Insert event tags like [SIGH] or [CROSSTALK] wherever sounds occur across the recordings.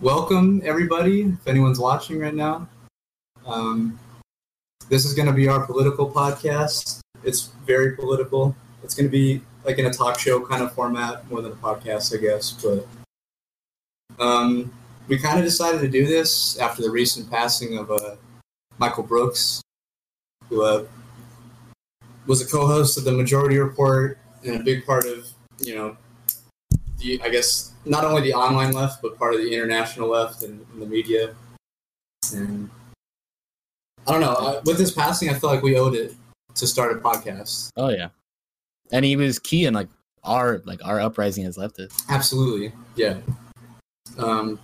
welcome everybody. If anyone's watching right now, um, this is going to be our political podcast. It's very political. It's going to be like in a talk show kind of format more than a podcast, I guess. But um, we kind of decided to do this after the recent passing of uh, Michael Brooks, who uh, was a co-host of the Majority Report and a big part of you know the I guess not only the online left but part of the international left and, and the media. And I don't know. uh, With his passing, I feel like we owed it to start a podcast. Oh yeah, and he was key in like our like our uprising as leftists. Absolutely, yeah. Um,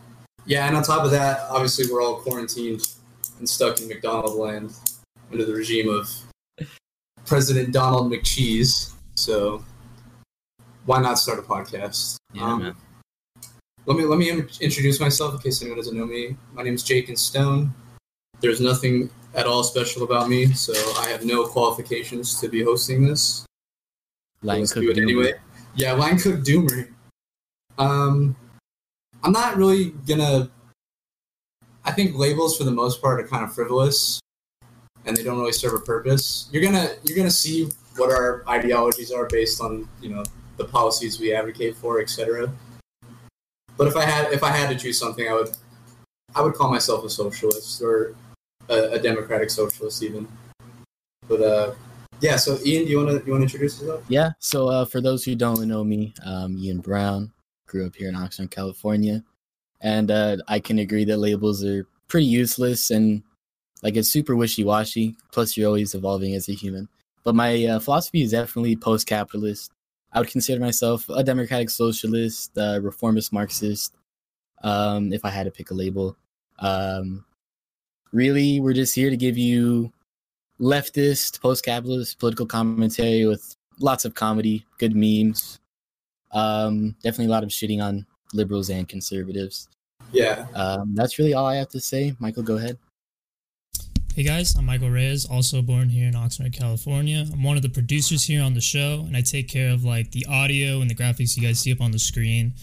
yeah, and on top of that, obviously we're all quarantined and stuck in McDonald land under the regime of President Donald McCheese. So why not start a podcast? Yeah, Um, man. Let me let me introduce myself in case anyone doesn't know me. My name is Jake and Stone. There's nothing at all special about me, so I have no qualifications to be hosting this. Line Let's cook do it Doomer. anyway. Yeah, line cook Doomer. Um, I'm not really gonna. I think labels for the most part are kind of frivolous, and they don't really serve a purpose. You're gonna you're gonna see what our ideologies are based on you know the policies we advocate for, etc. But if I had if I had to choose something, I would I would call myself a socialist or a, a democratic socialist even. But uh, yeah. So Ian, do you want to you want to introduce yourself? Yeah. So uh, for those who don't know me, um, Ian Brown grew up here in Oxnard, California, and uh, I can agree that labels are pretty useless and like it's super wishy-washy. Plus, you're always evolving as a human. But my uh, philosophy is definitely post-capitalist. I would consider myself a democratic socialist, uh, reformist Marxist, um, if I had to pick a label. Um, really, we're just here to give you leftist, post-capitalist political commentary with lots of comedy, good memes. Um, definitely a lot of shitting on liberals and conservatives. Yeah. Um, that's really all I have to say. Michael, go ahead. Hey guys, I'm Michael Reyes, also born here in Oxnard, California. I'm one of the producers here on the show, and I take care of like the audio and the graphics you guys see up on the screen.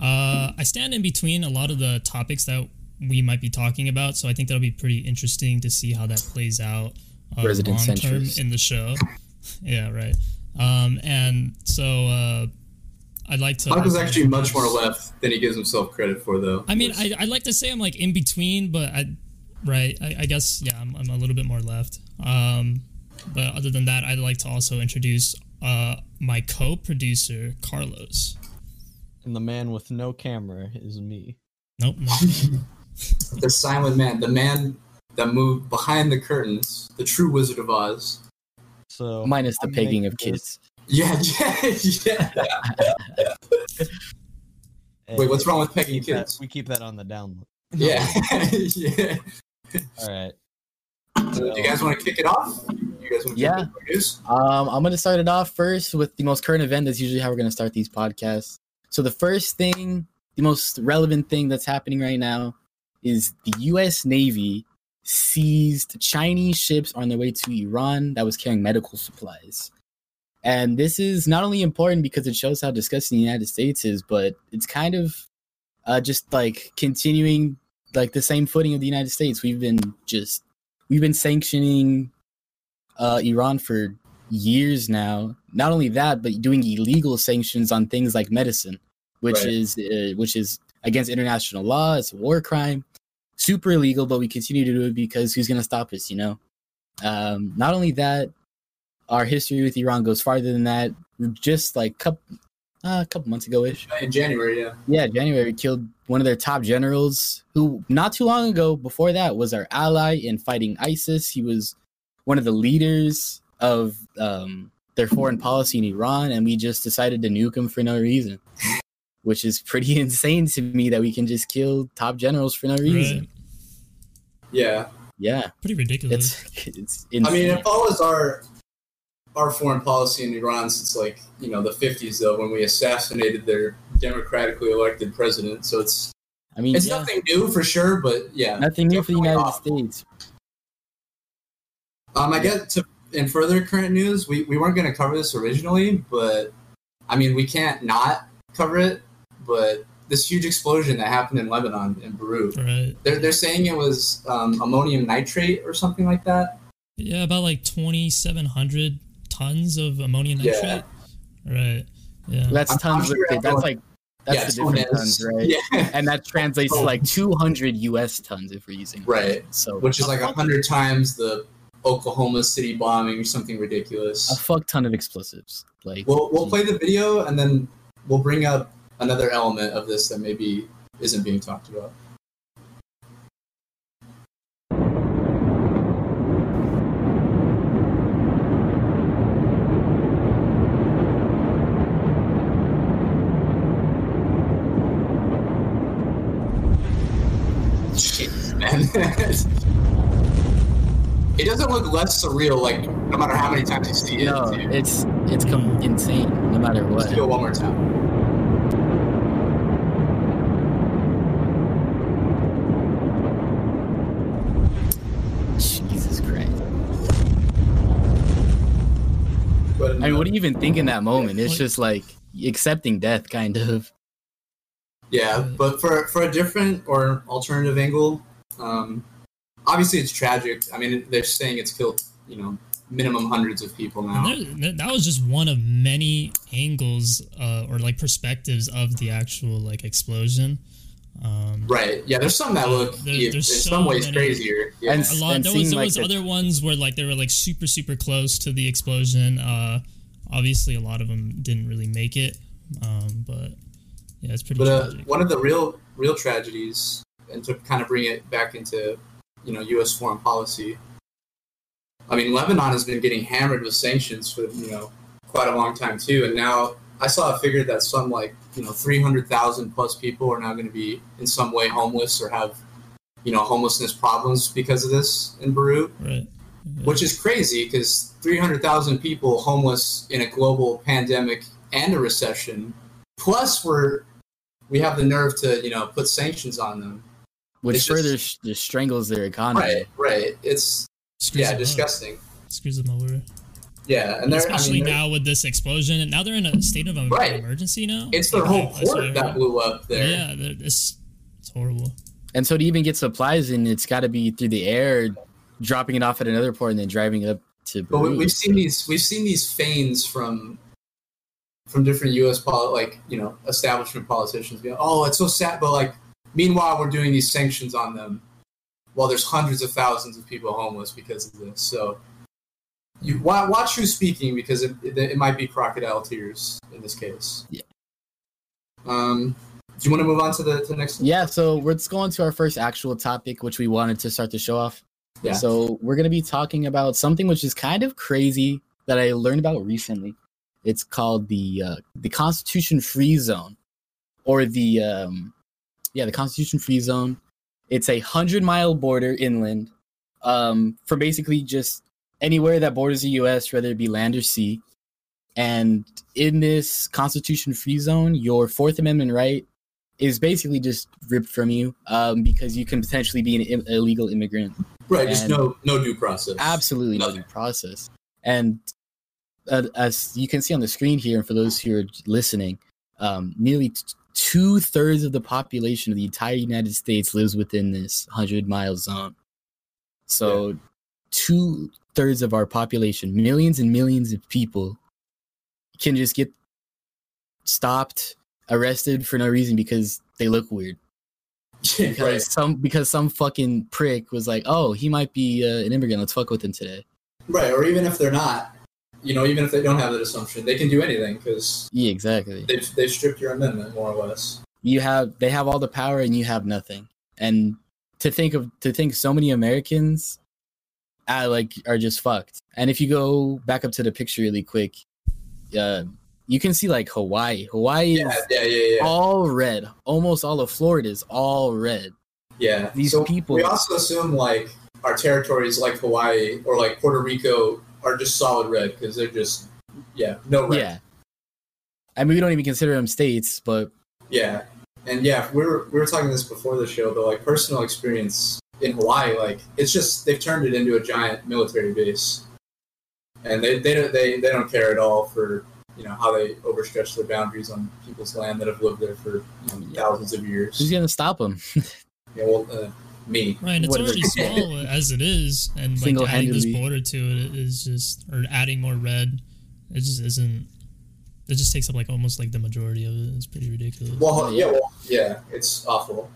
Uh, I stand in between a lot of the topics that we might be talking about, so I think that'll be pretty interesting to see how that plays out uh, Resident long term in the show. [LAUGHS] yeah, right. Um, and so uh, I'd like to. Michael's also actually much more left than he gives himself credit for, though. I mean, I, I'd like to say I'm like in between, but I, right, I, I guess yeah, I'm, I'm a little bit more left. Um, but other than that, I'd like to also introduce uh my co-producer Carlos. And the man with no camera is me. Nope. No. [LAUGHS] the silent man, the man that moved behind the curtains, the true Wizard of Oz. So Minus the I'm pegging of kids. Yeah, [LAUGHS] yeah, yeah. Hey, [LAUGHS] Wait, what's wrong with pegging keep that- kids? we keep that on the down low. Yeah, yeah. All right. Do you guys want to kick it off? You guys want to Yeah. Um, I'm gonna start it off first with the most current event. That's usually how we're gonna start these podcasts. So the first thing, the most relevant thing that's happening right now, is the U.S. Navy seized Chinese ships on their way to Iran that was carrying medical supplies. And this is not only important because it shows how disgusting the United States is, but it's kind of uh, just like continuing like the same footing of the United States. We've been just we've been sanctioning uh, Iran for years now. Not only that, but doing illegal sanctions on things like medicine, which Right. is uh, which is against international law. It's a war crime, super illegal. But we continue to do it because who's going to stop us? You know. Um, not only that, our history with Iran goes farther than that. Just like couple, uh, a couple months ago ish. In January, yeah. Yeah, January we killed one of their top generals who not too long ago before that was our ally in fighting ISIS. He was one of the leaders of um, their foreign policy in Iran and we just decided to nuke him for no reason. Which is pretty [LAUGHS] insane to me that we can just kill top generals for no reason. Right. Yeah. Yeah, Pretty ridiculous. it's it's I insane. mean, it follows our our foreign policy in Iran since like you know the 50s, though, when we assassinated their democratically elected president. So it's I mean, it's yeah, nothing new for sure, but yeah. nothing new for the United awful. States. Um, I guess to in further current news, we, we weren't going to cover this originally, but I mean, we can't not cover it. But this huge explosion that happened in Lebanon in Beirut. Right. They're they're saying it was um, ammonium nitrate or something like that. Yeah, about like 2,700 tons of ammonium Yeah. nitrate. Right. Yeah. That's I'm- I'm tons. sure of, that's everyone- like that's yeah, the someone different is- tons, right? Yeah, And that translates to oh. like 200 U.S. tons if we're using right. So Which is like a hundred times the Oklahoma City bombing or something ridiculous. a fuck ton of explosives. Like We'll we'll play the video and then we'll bring up another element of this that maybe isn't being talked about. Shit, man. [LAUGHS] it doesn't look less surreal, like no matter how many times you see it. no, it's it's com- insane no matter what. Let's do it one more time. Jesus Christ. But, I mean, what do you even think in that moment? It's just like accepting death, kind of. Yeah, but for for a different or alternative angle, um, obviously it's tragic. I mean, they're saying it's killed, you know, minimum hundreds of people now. And there- that was just one of many angles uh, or like perspectives of the actual like explosion. Um, Right? Yeah, there's some that look There- in there's some ways many- crazier. Yeah. And a lot. And There was there like, was the- other ones where like they were like super super close to the explosion. Uh, obviously, a lot of them didn't really make it. Um, but yeah, it's pretty But uh, one of the real real tragedies, and to kind of bring it back into you know U.S. foreign policy. I mean, Lebanon has been getting hammered with sanctions for you know quite a long time too, and now I saw a figure that some like you know three hundred thousand plus people are now going to be in some way homeless or have you know homelessness problems because of this in Beirut, right. Yeah. which is crazy because three hundred thousand people homeless in a global pandemic and a recession, plus we're we have the nerve to you know put sanctions on them. Which It's just- further sh- just strangles their economy. Right, right. It's Screws yeah, them up. disgusting. Screws them over. Yeah, and they're I Especially mean, now with this explosion, and now they're in a state of Right. emergency now. it's their Like, whole that's what I port that blew up there. Yeah, they're- it's it's horrible. And so to even get supplies in, it's got to be through the air, dropping it off at another port and then driving up to. But we, Beirut. we've seen these we've seen these feigns from from different U.S. Poli- like you know establishment politicians. Being, oh, it's so sad, but like meanwhile we're doing these sanctions on them while there's hundreds of thousands of people homeless because of this. So you watch who's speaking because it, it, it might be crocodile tears in this case. Yeah. Um, do you want to move on to the to the next? Yeah, so let's go on to our first actual topic, which we wanted to start the show off. Yeah. So we're gonna be talking about something which is kind of crazy that I learned about recently. It's called the uh, the Constitution Free Zone, or the um, yeah, the Constitution Free Zone. It's a hundred mile border inland, um, for basically just anywhere that borders the U.S., whether it be land or sea. And in this Constitution Free Zone, your Fourth Amendment right is basically just ripped from you um, because you can potentially be an Im- illegal immigrant. Right, just no no due process. Absolutely no due process. And uh, as you can see on the screen here, and for those who are listening, um, nearly t- two thirds of the population of the entire United States lives within this 100 mile zone. So, two thirds of our population, millions and millions of people, can just get stopped, arrested for no reason because they look weird [LAUGHS] because right. some because some fucking prick was like, "Oh, he might be uh, an immigrant. Let's fuck with him today." Right, or even if they're not, you know, even if they don't have that assumption, they can do anything because Yeah, exactly. they've they've stripped your amendment more or less. You have they have all the power and you have nothing. And to think of to think so many Americans, uh, like are just fucked. And if you go back up to the picture really quick, uh, you can see like Hawaii. Hawaii Yeah, is yeah, yeah, yeah. all red. Almost all of Florida is all red. yeah. these so people- We also assume like our territories, like Hawaii or like Puerto Rico, are just solid red because they're just yeah, no red. Yeah. I mean, we don't even consider them states, but Yeah, and yeah, we were we were talking this before the show, but like personal experience in Hawaii, like it's just they've turned it into a giant military base, and they they don't they, they don't care at all for you know how they overstretch their boundaries on people's land that have lived there for you know, thousands of years. Who's gonna stop them? [LAUGHS] Yeah, well, uh, me. Right, it's already small [LAUGHS] as it is, and like adding this border to it is just, or adding more red, it just isn't. It just takes up like almost like the majority of it. It's pretty ridiculous. Well, yeah, well, yeah, it's awful.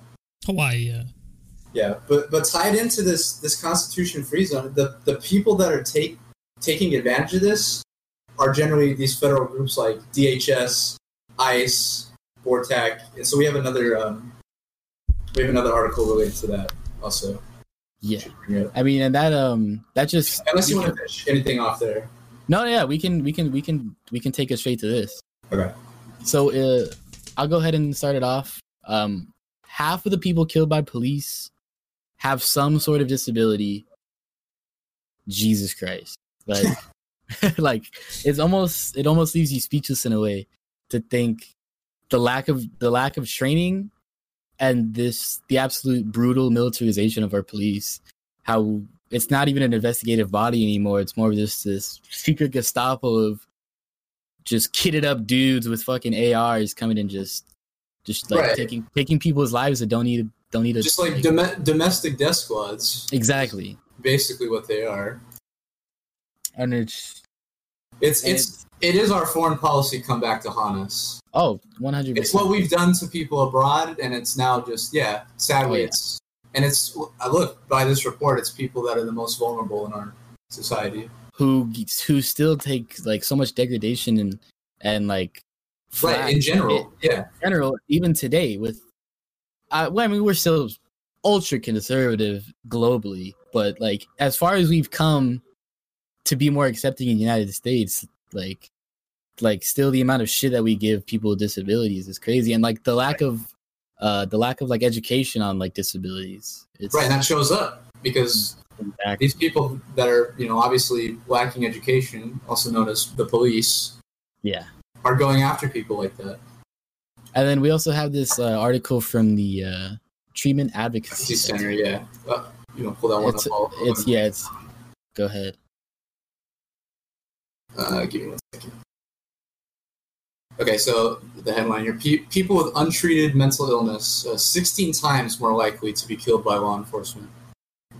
Hawaii, yeah. Yeah, but but tied into this this Constitution free zone, the the people that are take taking advantage of this are generally these federal groups like DHS, ICE, BORTAC, and so we have another um, we have another article related to that also. yeah. I mean, and that um, that just Unless you want to finish anything off there. no, yeah, we can we can we can we can take it straight to this. Okay. So uh, I'll go ahead and start it off. Um, half of the people killed by police have some sort of disability. Jesus Christ, like, [LAUGHS] [LAUGHS] like it's almost it almost leaves you speechless in a way to think the lack of the lack of training and this the absolute brutal militarization of our police. How it's not even an investigative body anymore. It's more of just this secret Gestapo of just kitted up dudes with fucking ARs coming and just just like Right. taking taking people's lives that don't need don't need a Just like dom- domestic death squads, exactly. basically what they are. And it's It's And it's it is our foreign policy come back to haunt us. oh 100 It's what we've done to people abroad, and it's now just yeah. Sadly, Oh, yeah. it's and it's. I look by this report. It's people that are the most vulnerable in our society. who who still take like so much degradation and and like Right in general, yeah. in general even today with I, well, I mean we're still ultra conservative globally but like as far as we've come to be more accepting in the United States like like still the amount of shit that we give people with disabilities is crazy. And like the lack of uh the lack of like education on like disabilities it's Right, and that shows up because back- these people that are you know obviously lacking education, also known as the police, yeah. are going after people like that. and then we also have this uh, article from the uh treatment advocacy City Center, yeah. Uh, you know, pull that one it's up. I'll- it's yeah it's go ahead Uh, give me one second. Okay, so the headline here: Pe- People with untreated mental illness, uh, 16 times more likely to be killed by law enforcement.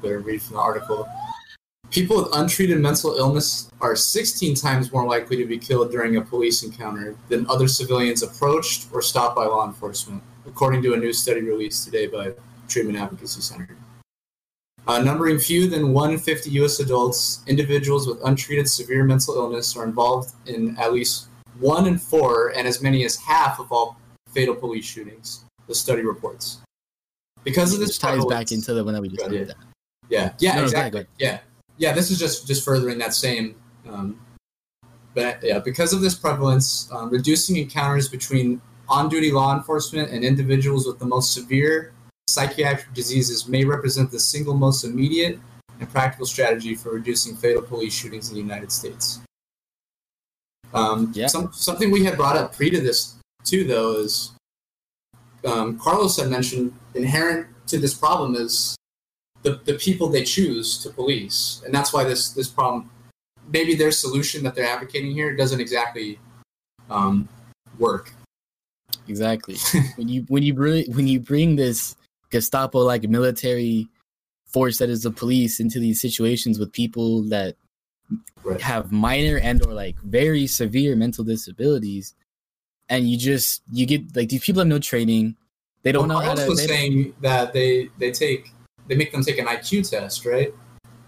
Better read from the article. People with untreated mental illness are 16 times more likely to be killed during a police encounter than other civilians approached or stopped by law enforcement, according to a new study released today by Treatment Advocacy Center. Uh, numbering fewer than 150 U.S. adults, individuals with untreated severe mental illness are involved in at least one in four and as many as half of all fatal police shootings, the study reports. Because of this Which ties back into the one that we just did. yeah, yeah, No, exactly. Yeah, yeah. This is just just furthering that same. Um, but yeah, because of this prevalence, um, reducing encounters between on-duty law enforcement and individuals with the most severe psychiatric diseases may represent the single most immediate and practical strategy for reducing fatal police shootings in the United States. Um, Yeah. some, something we had brought up pre to this too, though, is um, Carlos had mentioned inherent to this problem is the, the people they choose to police, and that's why this this problem, maybe their solution that they're advocating here doesn't exactly um, work. Exactly. [LAUGHS] when you when you bring when you bring this Gestapo like military force that is the police into these situations with people that Right. have minor and or like very severe mental disabilities, and you just you get like these people have no training. They don't Well, know how Carlos to. was they- saying that they they take they make them take an IQ test, right?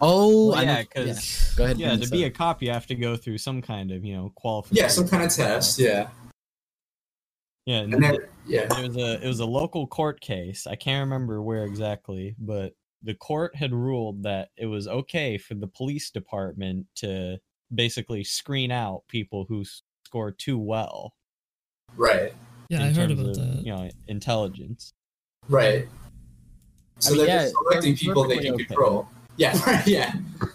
oh, Well, I know- yeah, because Go ahead. yeah, to this be a cop, you have to go through some kind of you know qualification. Yeah, some kind of test. Yeah, Yeah, and and then yeah, it was a it was a local court case. I can't remember where exactly, but the court had ruled that it was okay for the police department to basically screen out people who score too well. right, Yeah, I heard about of, that. You know, intelligence. right. So mean, they're yeah, just selecting they're people they can okay. control. Yeah. [LAUGHS] Yeah.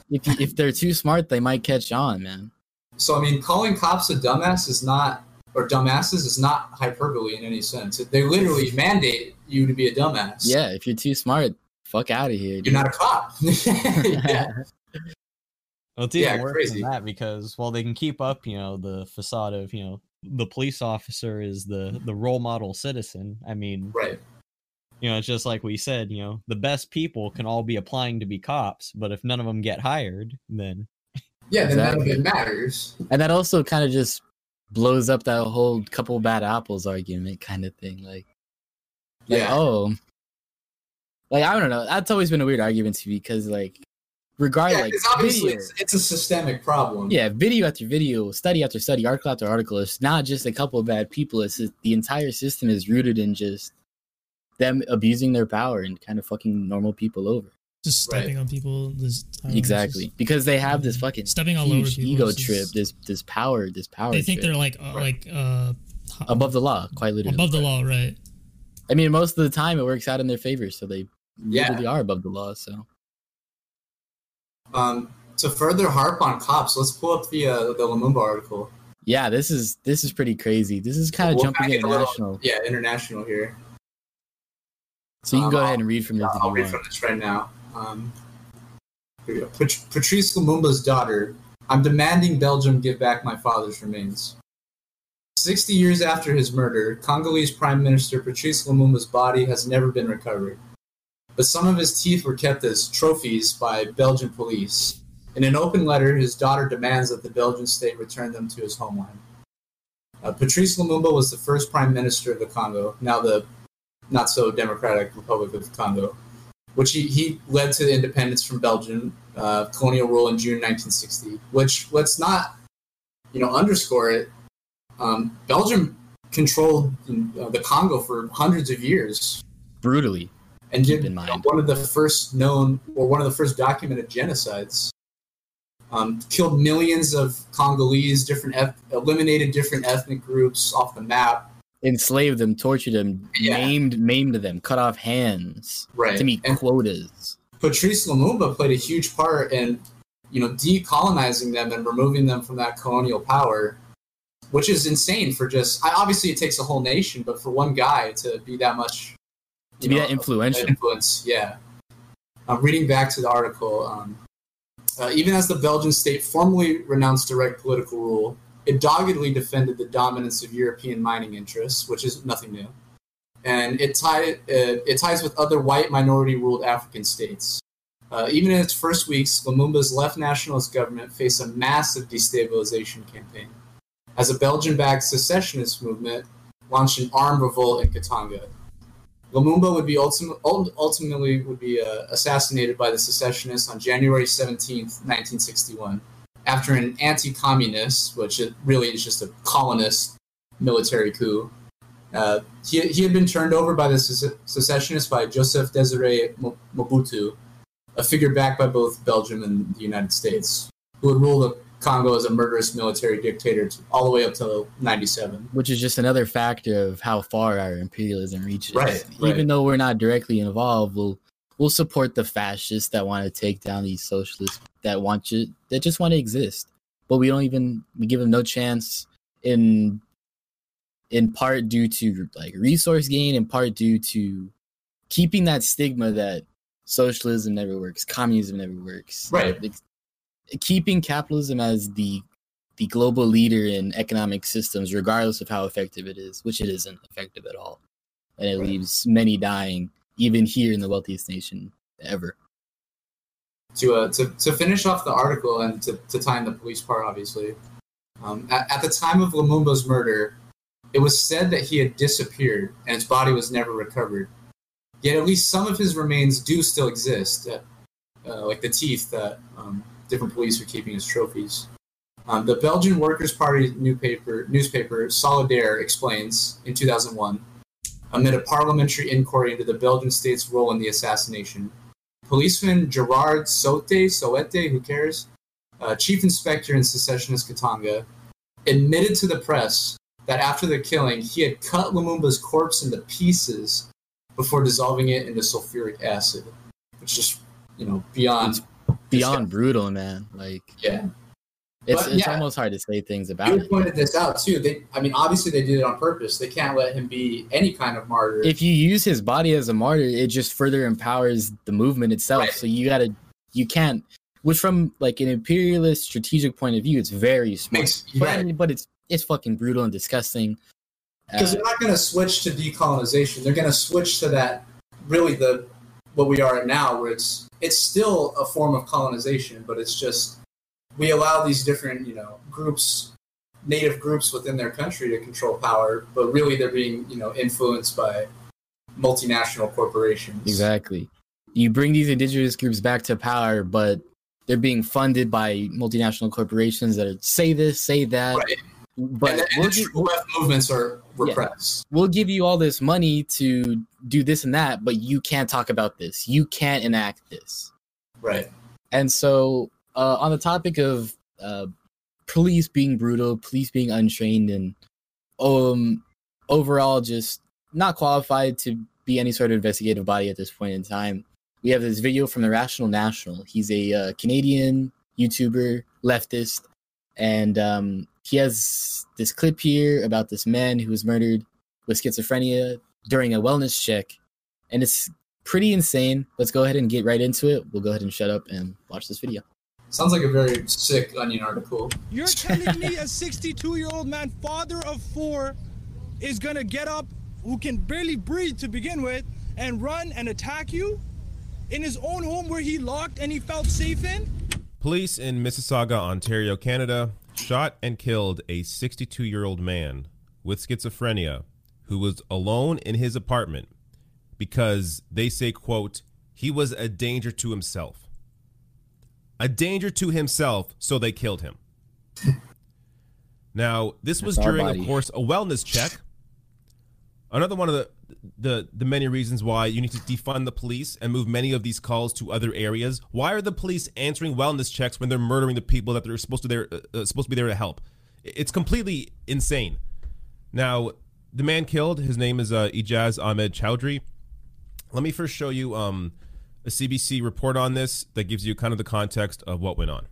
if if they're too smart, they might catch on, man. So I mean, calling cops a dumbass is not, or dumbasses is not hyperbole in any sense. They literally mandate you to be a dumbass. Yeah, if you're too smart, fuck out of here. you're not a cop. [LAUGHS] yeah. [LAUGHS] Well, it's even Yeah, worse crazy. than that because while they can keep up, you know, the facade of you know the police officer is the the role model citizen. I mean, Right. you know, it's just like we said. You know, the best people can all be applying to be cops, but if none of them get hired, then Yeah, then none of Exactly. it matters. And that also kind of just blows up that whole couple bad apples argument kind of thing. Like, like, Yeah. oh, like I don't know. That's always been a weird argument to me because, like, regardless, Yeah, like, obviously video- it's, it's a systemic problem. yeah, video after video, study after study, article after article. It's not just a couple of bad people. It's just, the entire system is rooted in just them abusing their power and kind of fucking normal people over. Just Right. stepping on people. This, I don't know, Exactly, just- because they have this fucking stepping all over huge people. ego just- trip, this this power, this power. They think trip. they're like uh, Right. like uh above the law, quite literally. above the law, right? I mean, most of the time it works out in their favor, so they Yeah. literally are above the law. So Um, to further harp on cops, let's pull up the uh, the Lumumba article. yeah, this is this is pretty crazy. This is kind of We'll jumping back little- international. Yeah, international here. So you can Um, go I'll- ahead and read from this Yeah, I'll read want. from this right now. Um, here we go. Pat- Patrice Lumumba's daughter. I'm demanding Belgium give back my father's remains. 60 years after his murder, Congolese Prime Minister Patrice Lumumba's body has never been recovered. But some of his teeth were kept as trophies by Belgian police. In an open letter, his daughter demands that the Belgian state return them to his homeland. Uh, Patrice Lumumba was the first prime minister of the Congo, now the not so democratic Republic of the Congo, which he, he led to independence from Belgian uh, colonial rule in June 1960. Which let's not, you know, underscore it. Um, Belgium controlled uh, the Congo for hundreds of years Brutally, and did one of the first known or one of the first documented genocides. Um, killed millions of Congolese, different eth- eliminated different ethnic groups off the map. Enslaved them, tortured them, Yeah. maimed maimed them, cut off hands Right. to meet And quotas. Patrice Lumumba played a huge part in, you know, decolonizing them and removing them from that colonial power, which is insane for just. I, obviously, it takes a whole nation, but for one guy to be that much, To be know, that influential. influence, yeah. Um, reading back to the article, um, uh, even as the Belgian state formally renounced direct political rule, it doggedly defended the dominance of European mining interests, which is nothing new. And it, tie, uh, it ties with other white minority ruled African states. Uh, even in its first weeks, Lumumba's left nationalist government faced a massive destabilization campaign as a Belgian backed secessionist movement launched an armed revolt in Katanga. Lumumba would be ultim- ultimately would be uh, assassinated by the secessionists on January 17th, 1961, after an anti-communist, which it really is just a colonist military coup. Uh, he, he had been turned over by the sece- secessionists by Joseph Desiré Mobutu, a figure backed by both Belgium and the United States, who had ruled the Congo as a murderous military dictator all the way up to 97. which is just another factor of how far our imperialism reaches. Right, Even right. though we're not directly involved, we'll we'll support the fascists that want to take down these socialists that want you that just want to exist. But we don't even we give them no chance in in part due to like resource gain, in part due to keeping that stigma that socialism never works, communism never works. Right. Like, keeping capitalism as the the global leader in economic systems, regardless of how effective it is, which it isn't effective at all. And it Right. leaves many dying, even here in the wealthiest nation ever. To, uh, to, to finish off the article and to, to tie in the police part, obviously, um, at, at the time of Lumumba's murder, it was said that he had disappeared and his body was never recovered. Yet at least some of his remains do still exist, uh, uh, like the teeth that um, different police are keeping as trophies. Um, the Belgian Workers' Party newspaper, newspaper Solidaire explains in 2001, amid a parliamentary inquiry into the Belgian state's role in the assassination, Policeman Gerard Sote, Soete, who cares, uh, chief inspector in secessionist Katanga, admitted to the press that after the killing, he had cut Lumumba's corpse into pieces before dissolving it into sulfuric acid, which is, you know, beyond. Beyond brutal, man. Like Yeah. It's But, it's yeah. almost hard to say things about You pointed this out too. They, I mean, obviously they did it on purpose. They can't let him be any kind of martyr. If you use his body as a martyr, it just further empowers the movement itself. Right. So you gotta you can't which from like an imperialist strategic point of view, it's very smart. Makes- but, right. but it's it's fucking brutal and disgusting. because Uh, they're not going to switch to decolonization. They're going to switch to that really the what we are at now, where it's it's still a form of colonization, but it's just we allow these different you know groups, native groups within their country to control power, but really they're being you know influenced by multinational corporations. Exactly. You bring these indigenous groups back to power, but they're being funded by multinational corporations that are, say this, say that. Right. But and, and we'll, the left movements are repressed. we'll give you all this money to do this and that, but you can't talk about this. You can't enact this. Right. And so, uh, on the topic of uh, police being brutal, police being untrained, and um, overall just not qualified to be any sort of investigative body at this point in time, we have this video from the Rational National. He's a uh, Canadian YouTuber, leftist, and um, he has this clip here about this man who was murdered with schizophrenia during a wellness check, and it's pretty insane. Let's go ahead and get right into it. We'll go ahead and shut up and watch this video. Sounds like a very sick onion article. You're [LAUGHS] telling me a 62 year old man, father of four, is gonna get up, who can barely breathe to begin with, and run and attack you in his own home where he locked and he felt safe in? Police in Mississauga, Ontario, Canada, shot and killed a 62 year old man with schizophrenia who was alone in his apartment because they say, quote, he was a danger to himself. A danger to himself, so they killed him. now, this was That's during, of course, a wellness check. Another one of the, the the many reasons why you need to defund the police and move many of these calls to other areas. Why are the police answering wellness checks when they're murdering the people that they're supposed to there uh, uh, supposed to be there to help? It's completely insane. Now, the man killed, his name is uh, Ijaz Ahmed Chowdhury. Let me first show you um, a CBC report on this that gives you kind of the context of what went on.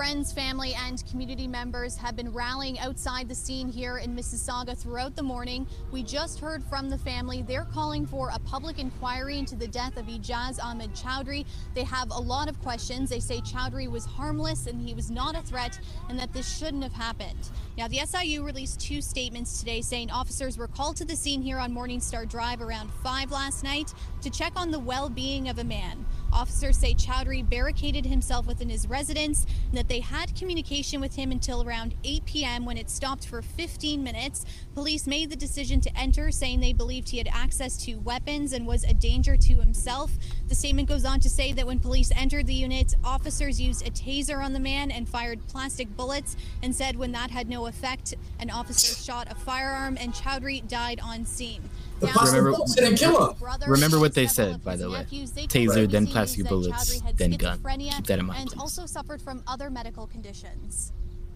Friends, family, and community members have been rallying outside the scene here in Mississauga throughout the morning. We just heard from the family. They're calling for a public inquiry into the death of Ijaz Ahmed Chowdhury. They have a lot of questions. They say Chowdhury was harmless and he was not a threat and that this shouldn't have happened. Now, the SIU released two statements today saying officers were called to the scene here on Morningstar Drive around 5 last night to check on the well being of a man. Officers say Chowdhury barricaded himself within his residence and that they had communication with him until around 8 p.m. when it stopped for 15 minutes. Police made the decision to enter, saying they believed he had access to weapons and was a danger to himself. The statement goes on to say that when police entered the unit, officers used a taser on the man and fired plastic bullets, and said when that had no effect, an officer shot a firearm and Chowdhury died on scene. The plastic Remember- bullets didn't kill him. Remember what they said, by the way. Taser, told then plastic bullets, then gun. Keep that in mind, And also suffered from other medical conditions.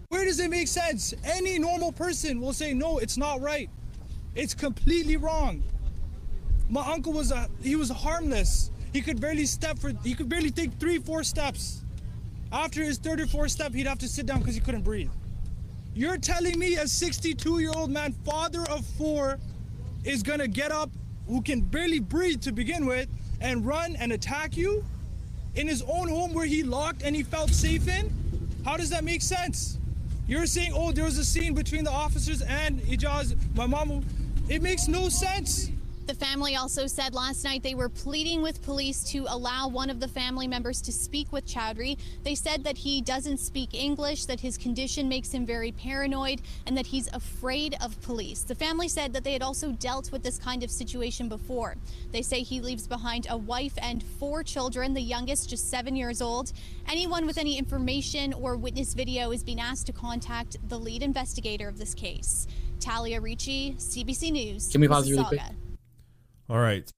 Where does it make sense? Any normal person will say, no, it's not right. It's completely wrong. My uncle was a, he was harmless. He could barely step for, he could barely take three, four steps. After his third or fourth step, he'd have to sit down because he couldn't breathe. You're telling me a 62 year old man, father of four, is gonna get up, who can barely breathe to begin with, and run and attack you in his own home where he locked and he felt safe in? How does that make sense? You're saying, oh, there was a scene between the officers and Ijaz, my mom. It makes no sense. The family also said last night they were pleading with police to allow one of the family members to speak with Chowdhury. They said that he doesn't speak English, that his condition makes him very paranoid, and that he's afraid of police. The family said that they had also dealt with this kind of situation before. They say he leaves behind a wife and four children, the youngest just seven years old. Anyone with any information or witness video is being asked to contact the lead investigator of this case. Talia Ricci, CBC News. Can we pause really quick? All right.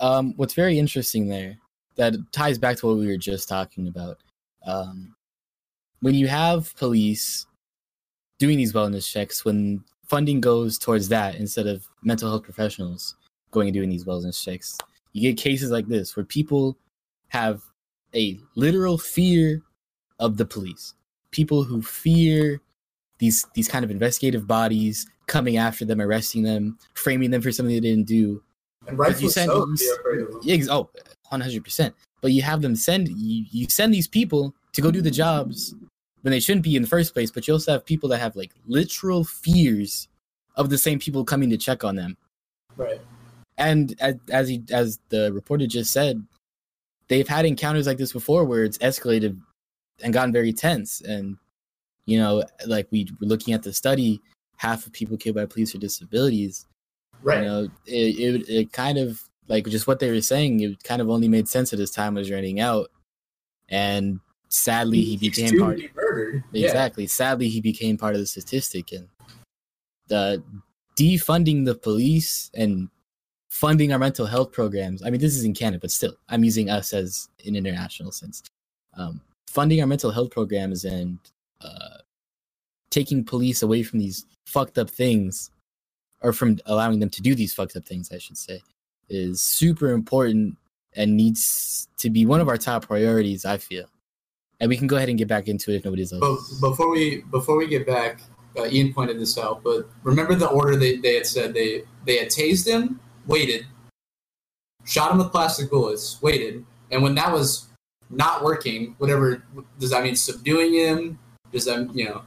Um, what's very interesting there that ties back to what we were just talking about. Um, when you have police doing these wellness checks, when funding goes towards that instead of mental health professionals going and doing these wellness checks, you get cases like this where people have a literal fear of the police. People who fear these these kind of investigative bodies coming after them, arresting them, framing them for something they didn't do, And rightfully you said so. you be afraid of them. oh, 100%. but you have them send you, you send these people to go do the jobs when they shouldn't be in the first place. But you also have people that have like literal fears of the same people coming to check on them. Right. And as as, he, as the reporter just said, they've had encounters like this before where it's escalated and gotten very tense. And you know, like we were looking at the study, half of people killed by police are disabilities. Right. You know, it, it it kind of like just what they were saying. It kind of only made sense as time was running out, and sadly, he He's became part. be murdered. Yeah. Exactly. Sadly, he became part of the statistic, and the defunding the police and funding our mental health programs. I mean, this is in Canada, but still, I'm using us as an international sense. Um, funding our mental health programs and uh, taking police away from these fucked up things, or from allowing them to do these fucked up things, I should say, is super important and needs to be one of our top priorities. I feel, and we can go ahead and get back into it if nobody's else. Before we before we get back, uh, Ian pointed this out. But remember the order they, they had said they they had tased him, waited, shot him with plastic bullets, waited, and when that was not working, whatever does that mean? Subduing him? Does that you know?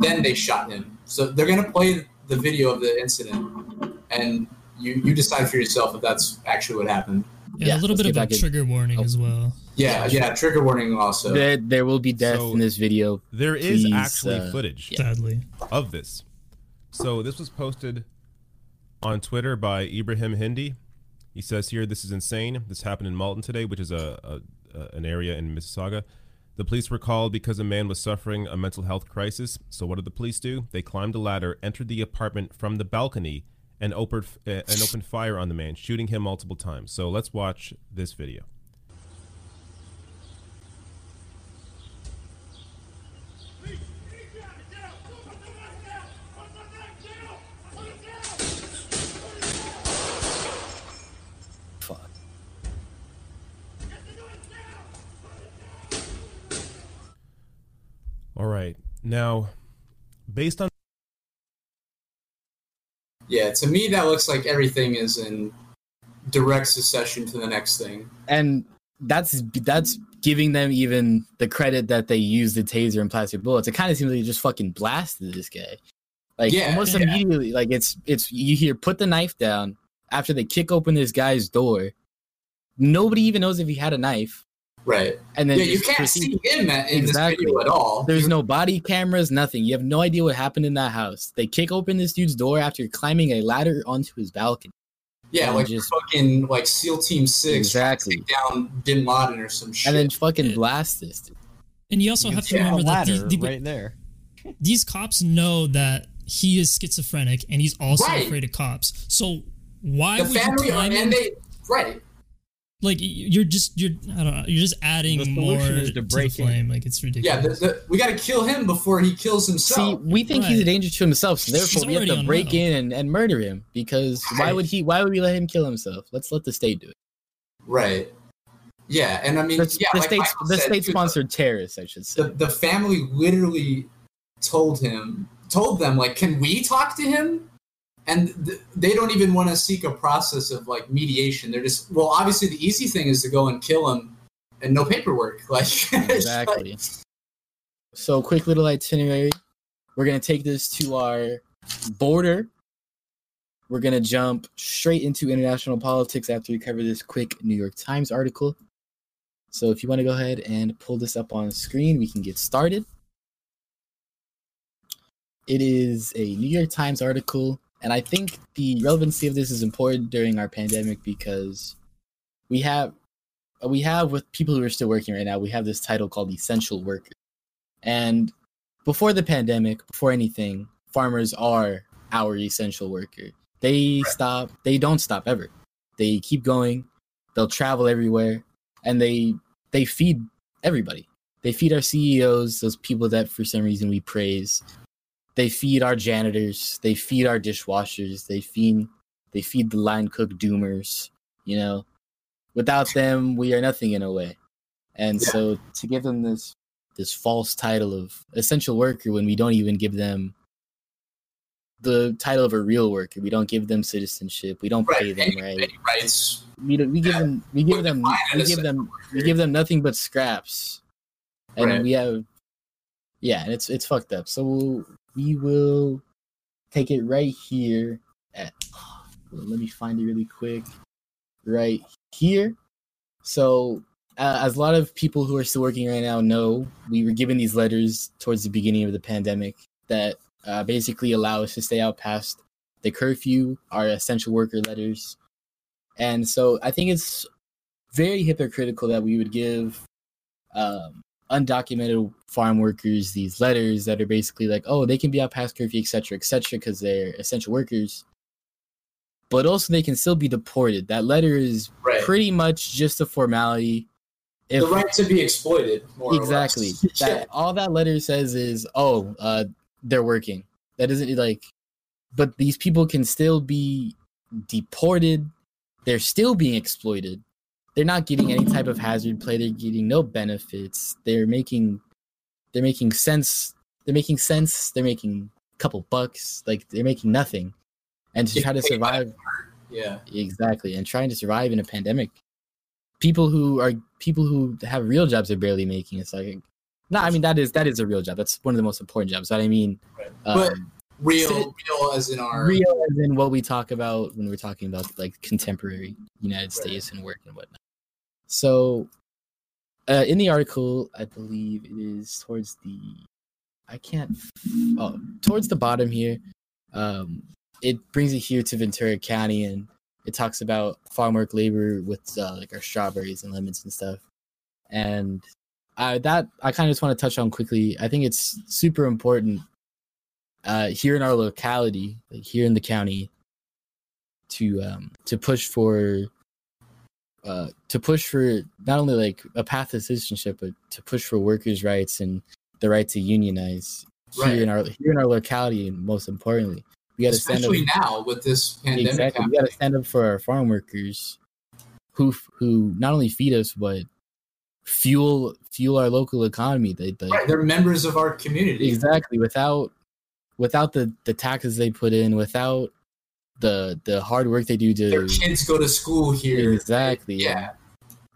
Then they shot him. So they're gonna play the video of the incident, and you you decide for yourself if that's actually what happened. Yeah, Yeah, a little bit of a back in- trigger warning Oh. as well. Yeah, yeah. Trigger warning also. there, there will be death So- in this video. There is Please, actually uh, footage Yeah. Sadly, of this. So this was posted on Twitter by Ibrahim Hindi. He says here, "This is insane. This happened in Malton today, which is a, a, a an area in Mississauga. The police were called because a man was suffering a mental health crisis. So what did the police do? They climbed a ladder, entered the apartment from the balcony, and opened uh, and opened fire on the man, shooting him multiple times. So let's watch this video. All right, now based on Yeah, to me that looks like everything is in direct succession to the next thing. And that's that's giving them even the credit that they used the taser and plastic bullets. It kind of seems like they just fucking blasted this guy. Like Yeah, almost yeah. immediately. Like it's it's you hear put the knife down after they kick open this guy's door. Nobody even knows if he had a knife. Right. And then Yeah, you can't proceed- see him at, in Exactly. this video at all. There's no body cameras, nothing. You have no idea what happened in that house. They kick open this dude's door after climbing a ladder onto his balcony. yeah, like just- fucking like SEAL Team Six, Exactly. take down Bin Laden or some shit. And then fucking blast this dude. and you also You have to remember that ladder the, the, right there. these cops know that he is schizophrenic and he's also Right. afraid of cops. So why the would family you are, climb in? and they right. Like you're just you're I don't know you're just adding The more solution is to to, break the in. flame. Like it's Yeah, ridiculous. the, the, we got to kill him before he kills See, himself. we think he's a danger to himself, so therefore He's we have to break unwell. in and, and murder him. Because why would he? Why would we let him kill himself? Let's let the state do it. right. Yeah, and I mean, The, yeah, the like state, the state sponsored terrorists, I should say. The, the family literally told him, told them, like, can we talk to him? And th- they don't even want to seek a process of like mediation. They're just, well, obviously the easy thing is to go and kill him and no paperwork. [LAUGHS] Like, [LAUGHS] it's like- exactly. So, quick little itinerary. We're gonna take this to our border. We're gonna jump straight into international politics after we cover this quick New York Times article. So, if you want to go ahead and pull this up on screen, we can get started. It is a New York Times article, and I think the relevancy of this is important during our pandemic because we have we have with people who are still working right now, we have this title called essential worker. And before the pandemic, before anything, farmers are our essential worker. They stop, they don't stop ever. They keep going, they'll travel everywhere, and they they feed everybody. They feed our CEOs, those people that for some reason we praise. They feed our janitors, they feed our dishwashers, they feed they feed the line cook doomers, you know. Without them, we are nothing in a way. And Yeah. so to give them this this false title of essential worker when we don't even give them the title of a real worker. We don't give them citizenship. We don't pay them Any, right. any rights. We we give Yeah. them we give them we give them we give them nothing but scraps, and Right. we have yeah, and it's it's fucked up. So we'll, we will take it right here at. Let me find it really quick. Right here. So uh, as a lot of people who are still working right now know, we were given these letters towards the beginning of the pandemic that uh, basically allow us to stay out past the curfew, our essential worker letters. And so I think it's very hypocritical that we would give um, undocumented farm workers these letters that are basically like, oh, they can be out past curfew, et cetera, et cetera, because they're essential workers. But also, they can still be deported. That letter is Right. pretty much just a formality. If, the right to be exploited. More or exactly less. [LAUGHS] that all that letter says is oh uh they're working that isn't like but these people can still be deported they're still being exploited they're not getting any type of hazard pay they're getting no benefits. They're making they're making sense they're making sense. They're making a couple bucks. Like they're making nothing. And to try to paid by the survive Yeah. exactly. And trying to survive in a pandemic. People who are people who have real jobs are barely making. It's like no i mean that is that is a real job. That's one of the most important jobs. But i mean Right. um, But real, sit- real as in our real as in what we talk about when we're talking about like contemporary united states and work and whatnot so uh, in the article i believe it is towards the i can't oh towards the bottom here um it brings it here to ventura county and it talks about farm work labor with uh, like our strawberries and lemons and stuff. And I, that i kind of just want to touch on quickly. I think it's super important uh, here in our locality like here in the county to um to push for uh to push for not only like a path to citizenship but to push for workers rights and the right to unionize Right. here in our here in our locality and most importantly we got to stand up especially now with this pandemic exactly. We got to stand up for our farm workers, who who not only feed us but fuel fuel our local economy. They, they Right, they're members of our community. exactly without without the the taxes they put in, without the the hard work they do to Their to kids go to school here. exactly Yeah.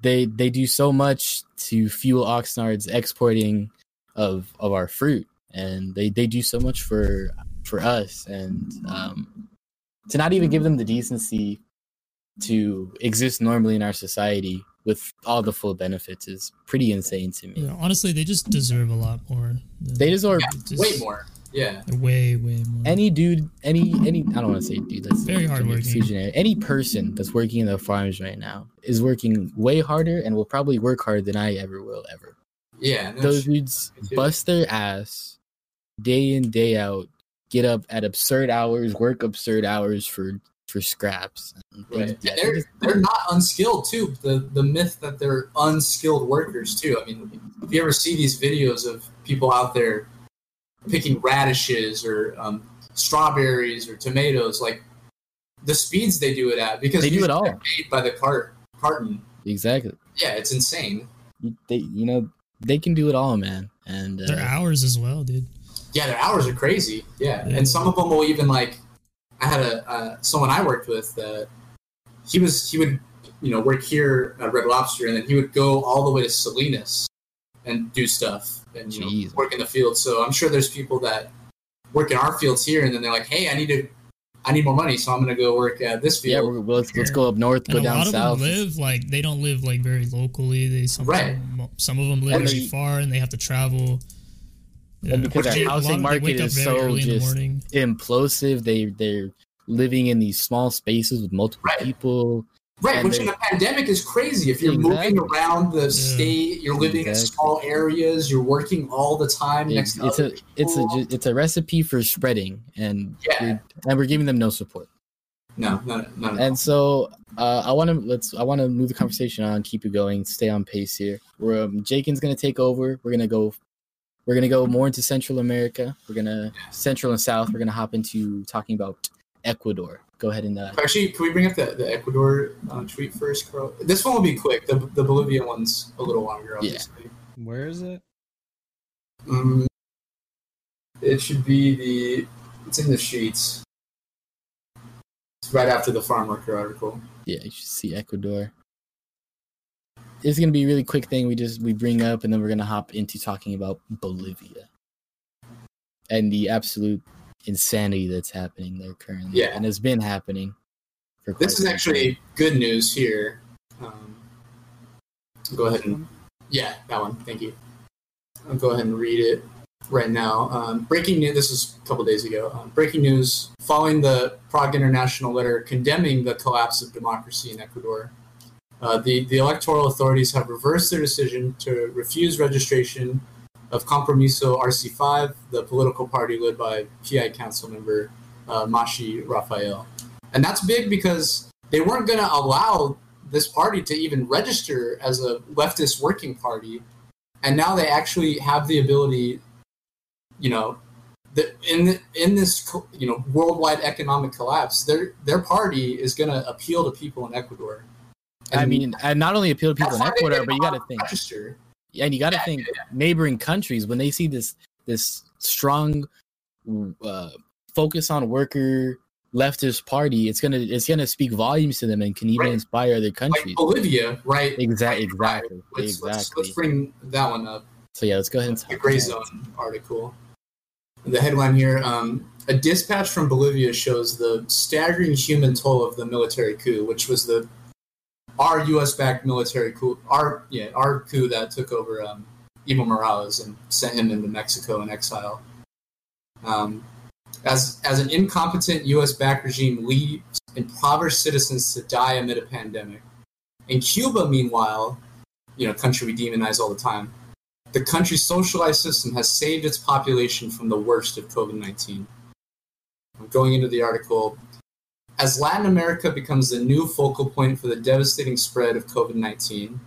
they they do so much to fuel Oxnard's exporting of of our fruit, and they they do so much for for us, and um, to not even give them the decency to exist normally in our society with all the full benefits is pretty insane to me. Yeah, honestly, they just deserve a lot more. They deserve Yeah, just- Way more. Yeah. Way, way more. any dude, any any I don't want to say dude. That's Very gonna be hardworking. Any person that's working in the farms right now is working way harder and will probably work harder than I ever will ever. Yeah. no those shit. dudes bust their ass day in day out get up at absurd hours work absurd hours for for scraps they- Right. yeah, And they they're they're not unskilled too. The the myth that they're unskilled workers too. I mean, if you ever see these videos of people out there picking radishes or um, strawberries or tomatoes, like the speeds they do it at, because They do it all. they're paid by the cart carton. exactly Yeah, it's insane. They you know they can do it all man and Their uh, hours as well, dude. Yeah, their hours are crazy. Yeah, Yeah. and some of them will even like. I had a uh, someone I worked with. Uh, he was he would you know work here at Red Lobster, and then he would go all the way to Salinas and do stuff and you know, work in the field. So I'm sure there's people that work in our fields here, and then they're like, "Hey, I need to, I need more money, so I'm going to go work at this yeah field." we're, well, let's, let's go up north go And a down lot of south them live like they don't live like very locally. They some Right. some of them live And really far and they have to travel. And because Which our a lot housing market is so early the just- implosive they they're living in these small spaces with multiple Right. people Right, And which they- in a pandemic is crazy. If you're Exactly. moving around the state, you're living in small areas, you're working all the time next it's, it's a it's a it's a recipe for spreading and Yeah. we're, and we're giving them no support no, no, no, no. And so uh, I want to let's I want to move the conversation on, keep it going, stay on pace here. We're um, Jakin's gonna take over. We're gonna go. We're gonna go more into Central America. We're gonna Central and South. We're gonna hop into talking about Ecuador. Go ahead and uh, Actually, can we bring up the, the Ecuador uh, tweet first, Carl? This one will be quick. The, the Bolivia one's a little longer, obviously. Yeah. Where is it? Um, it should be the It's in the sheets. It's right after the farm worker article. Yeah, you should see Ecuador. It's gonna be a really quick thing we just we bring up, and then we're gonna hop into talking about Bolivia and the absolute insanity that's happening there currently. Yeah. and has been happening. For This is actually good news here. Um, go ahead and yeah, that one. Thank you. I'll go ahead and read it right now. Um, breaking news. This was a couple days ago. Um, breaking news: Following the Progressive International letter condemning the collapse of democracy in Ecuador, uh, the the electoral authorities have reversed their decision to refuse registration of Compromiso RC5, the political party led by PI council member uh, Mashi Rafael. And that's big because they weren't going to allow this party to even register as a leftist working party. And now they actually have the ability, you know, the, in the, in this you know worldwide economic collapse, their their party is going to appeal to people in Ecuador. I mean, and not only appeal to people in Ecuador, but you got to think, register. And you got to Yeah, think neighboring countries when they see this this strong uh, focus on worker leftist party, it's gonna it's gonna speak volumes to them and can even Right. inspire other like countries. Bolivia, right? Exactly, exactly, Let's, let's, let's bring that one up. So yeah, let's go ahead and the Gray Zone article. The headline here: um, A dispatch from Bolivia shows the staggering human toll of the military coup, which was the our U.S.-backed military coup, our yeah, our coup that took over um, Evo Morales and sent him into Mexico in exile. Um, as as an incompetent U.S.-backed regime leaves impoverished citizens to die amid a pandemic. In Cuba, meanwhile, you know, country we demonize all the time the country's socialized system has saved its population from the worst of COVID 19. I'm Going into the article, as Latin America becomes the new focal point for the devastating spread of COVID 19,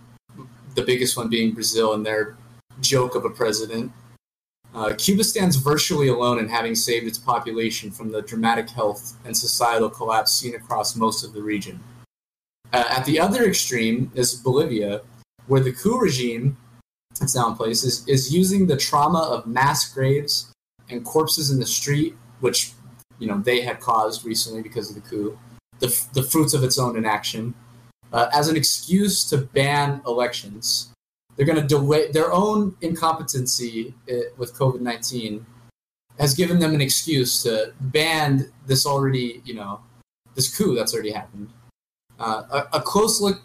the biggest one being Brazil and their joke of a president, uh, Cuba stands virtually alone in having saved its population from the dramatic health and societal collapse seen across most of the region. Uh, at the other extreme is Bolivia, where the coup regime that's now in place is, is using the trauma of mass graves and corpses in the street, which you know they had caused recently because of the coup, the, the fruits of its own inaction, uh, as an excuse to ban elections. They're going to delay their own incompetency uh, with COVID nineteen has given them an excuse to ban this already you know this coup that's already happened. Uh, a, a close look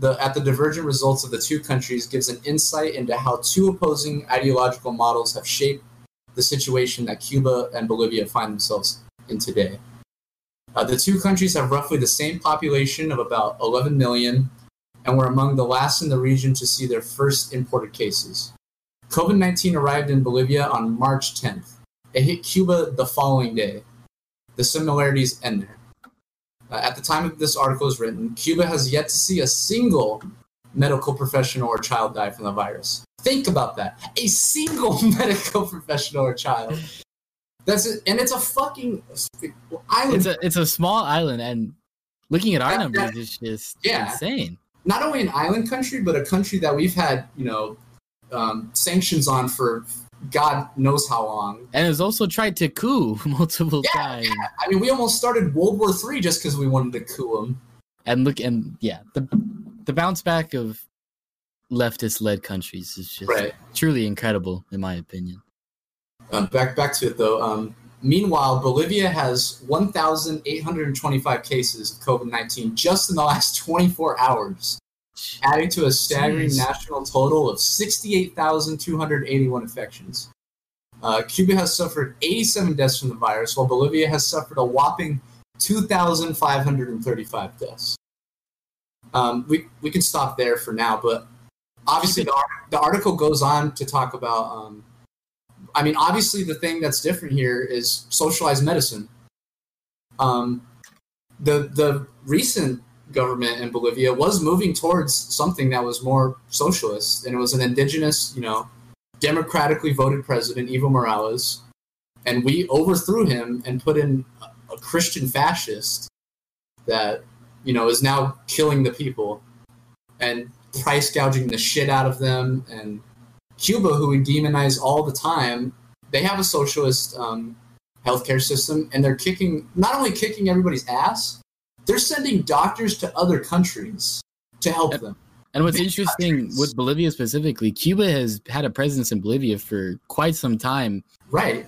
the, at the divergent results of the two countries gives an insight into how two opposing ideological models have shaped the situation that Cuba and Bolivia find themselves in today. Uh, the two countries have roughly the same population of about 11 million and were among the last in the region to see their first imported cases. COVID 19 arrived in Bolivia on March 10th. It hit Cuba the following day. The similarities end there. Uh, at the time of this article is written, Cuba has yet to see a single medical professional or child die from the virus. Think about that. A single [LAUGHS] medical professional or child. That's it. And it's a fucking island. It's a it's a small island, and looking at our That- numbers that- is just Yeah. insane. not only an island country, but a country that we've had, you know, um, sanctions on for God knows how long. And has also tried to coup [LAUGHS] multiple Yeah, times. I mean, we almost started World War Three just because we wanted to coup them. And look, and yeah, the the bounce back of leftist led countries is just Right. truly incredible, in my opinion. Uh, back back to it though. Um, meanwhile, Bolivia has 1,825 cases of COVID 19 just in the [LAUGHS] last 24 hours, adding to a staggering Jeez. national total of 68,281 infections. Uh, Cuba has suffered 87 deaths from the virus, while Bolivia has suffered a whopping 2,535 deaths. Um, we, we can stop there for now, but obviously the, the article goes on to talk about um, I mean, obviously, the thing that's different here is socialized medicine. Um, the the recent government in Bolivia was moving towards something that was more socialist, and it was an indigenous, you know, democratically voted president, Evo Morales, and we overthrew him and put in a, a Christian fascist that you know is now killing the people and price gouging the shit out of them and Cuba, who we demonize all the time, they have a socialist um, healthcare system, and they're kicking not only kicking everybody's ass, they're sending doctors to other countries to help them. And what's Big interesting countries. with Bolivia specifically, Cuba has had a presence in Bolivia for quite some time, Right?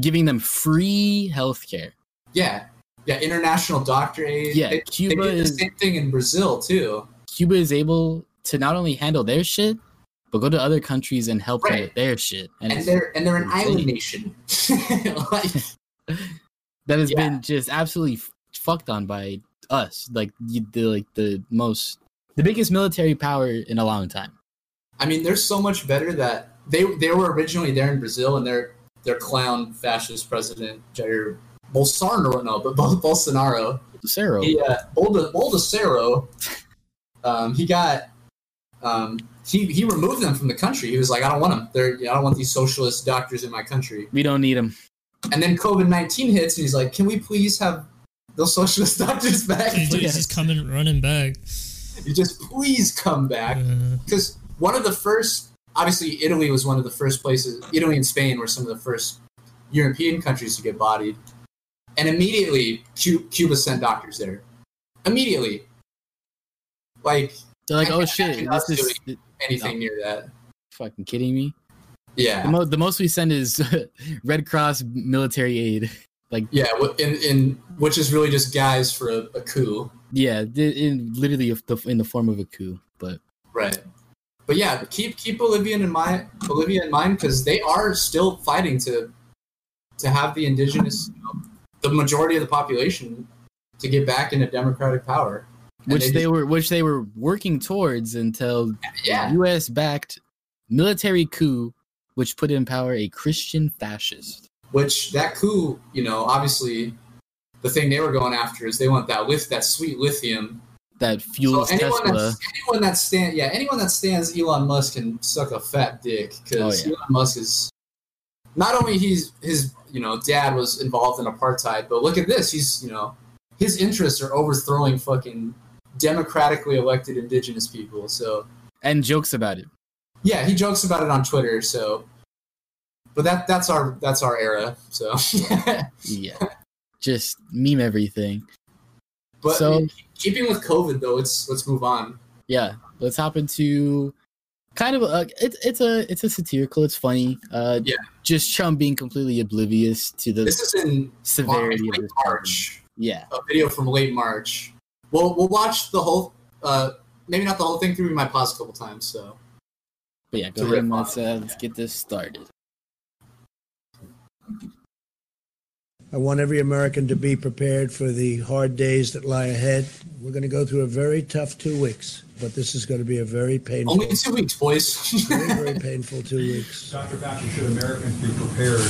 giving them free healthcare. Yeah. Yeah. International doctor aid. Yeah, They, they Cuba did the is same thing in Brazil too. Cuba is able to not only handle their shit, but go to other countries and help Right. with their shit. And, And they're and they're an insane. island nation. [LAUGHS] like, [LAUGHS] that has yeah. been just absolutely f- fucked on by us, like the, like the most, the biggest military power in a long time. I mean, they're so much better that they they were originally there in Brazil, and their their clown fascist president Jair Bolsonaro, no, but Bol- Bolsonaro, Cero, he uh, Bolda, Bolsonaro, um, he got um, he he removed them from the country. He was like, I don't want them. They're I don't want these socialist doctors in my country. we don't need them. And then COVID nineteen hits, and he's like, Can we please have those socialist [LAUGHS] doctors back? He's Yeah. just coming running back. You just please come back. Uh, because one of the first obviously italy was one of the first places italy and spain were some of the first european countries to get bodied and immediately cuba sent doctors there immediately like They're like, oh shit, this is anything near that fucking kidding me. The, yeah mo- the most we send is [LAUGHS] Red Cross military aid. Like yeah in, in which is really just guys for a, a coup Yeah, in literally in the form of a coup. But right but yeah keep keep bolivia in mind bolivia in mind because they are still fighting to to have the indigenous you know, the majority of the population to get back into democratic power which they just- were which they were working towards until yeah U.S. backed military coup, which put in power a Christian fascist. which that coup you know obviously the thing they were going after is they want that lith that sweet lithium that so fuels anyone Tesla. anyone that stand yeah anyone that stands elon musk can suck a fat dick because Oh, yeah. elon musk is not only he's his you know dad was involved in apartheid but look at this he's you know his interests are overthrowing fucking democratically elected indigenous people so and jokes about it. yeah he jokes about it on twitter so but that that's our that's our era so [LAUGHS] Yeah, just meme everything. But So- keeping with COVID though, let's let's move on. Yeah, let's hop into kind of a it's it's a it's a satirical. It's funny. Uh, Yeah. just Trump being completely oblivious to the This is in severity of late this. March, Yeah, a video from late March. We'll we'll watch the whole, uh, maybe not the whole thing through. We might pause a couple times. So but yeah, go ahead and let's uh, let's get this started. I want every American to be prepared for the hard days that lie ahead. We're going to go through a very tough two weeks, but this is going to be a very painful, only two weeks, boys. very, [LAUGHS] very painful two weeks. Dr. Fauci, should Americans be prepared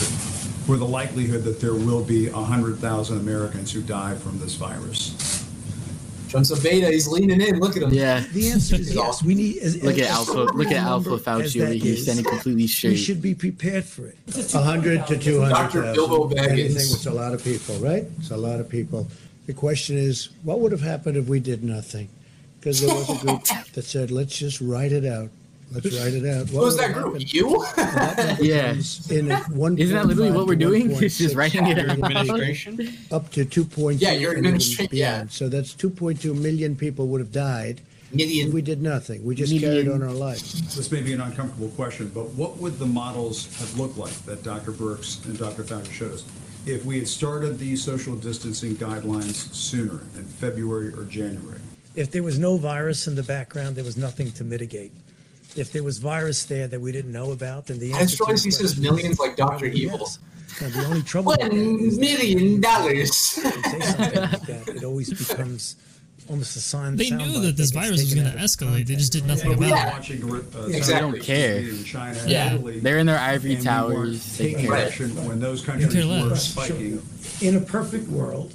for the likelihood that there will be 100,000 Americans who die from this virus? Trump's a beta. He's leaning in. Look at him. Yeah, The answer is [LAUGHS] yes. We need. As, look as at Alpha. Look at Alpha number as Fauci over that here is, standing completely straight. We should be prepared for it. 100 to 200,000. Dr. Bilbo Baggins. Anything, it's a lot of people, right? It's a lot of people. The question is, what would have happened if we did nothing? Because there was a group [LAUGHS] that said, let's just write it out. Let's write it out. What Who's that group? happened? You? And that [LAUGHS] number Yeah. In at 1. Isn't that literally what we're doing? It's just writing it out. administration? Up to 2.2. Yeah, your and even yeah. So that's 2.2 million people would have died if Million. we did nothing. We just Million. carried on our lives. This may be an uncomfortable question, but what would the models have looked like that Dr. Birx and Dr. Fauci showed us if we had started these social distancing guidelines sooner, in February or January? If there was no virus in the background, there was nothing to mitigate. If there was virus there that we didn't know about, then the answer to long as he says millions like Dr. probably Evil. yes. Now, the only [LAUGHS] trouble with that is million dollars. when say something like that, it always becomes almost a sign. They knew that this virus was going to escalate. They just did nothing But we about were it. watching uh, Exactly. South don't care. in China Yeah. Italy. They're in their ivory and we weren't towers. They taking care. action when those countries were less. spiking. In a perfect world,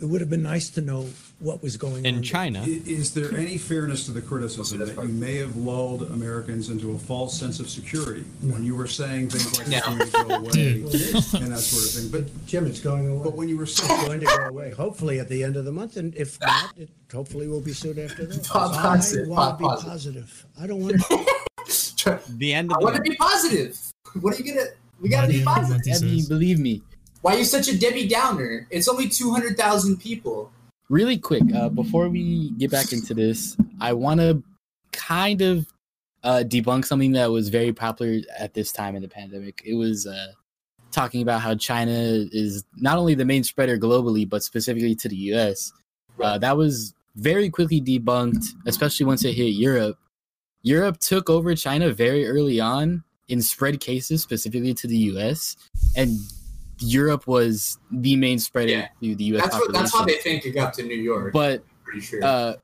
it would have been nice to know what was going on. In. China. Is there any fairness to the criticism that you may have lulled Americans into a false sense of security when you were saying things like it's going to go [LAUGHS] away and that sort of thing? But Jim, it's going away. but when you were saying It's going to go away. Hopefully at the end of the month, and if not, it hopefully will be soon after that. Pop I positive, want pop to be positive. positive. I don't want to. [LAUGHS] The end Of I of want to be positive. What are you gonna? We gotta be positive. Monty I mean, says. believe me. Why are you such a Debbie Downer? It's only two hundred thousand people. Really quick, uh, before we get back into this, I want to kind of uh, debunk something that was very popular at this time in the pandemic. It was uh, talking about how China is not only the main spreader globally, but specifically to the US. Uh, that was very quickly debunked, especially once it hit Europe. Europe took over China very early on in spread cases, specifically to the US, and Europe was the main spreader Yeah. to the US That's what. That's how they think it got to New York. But sure. uh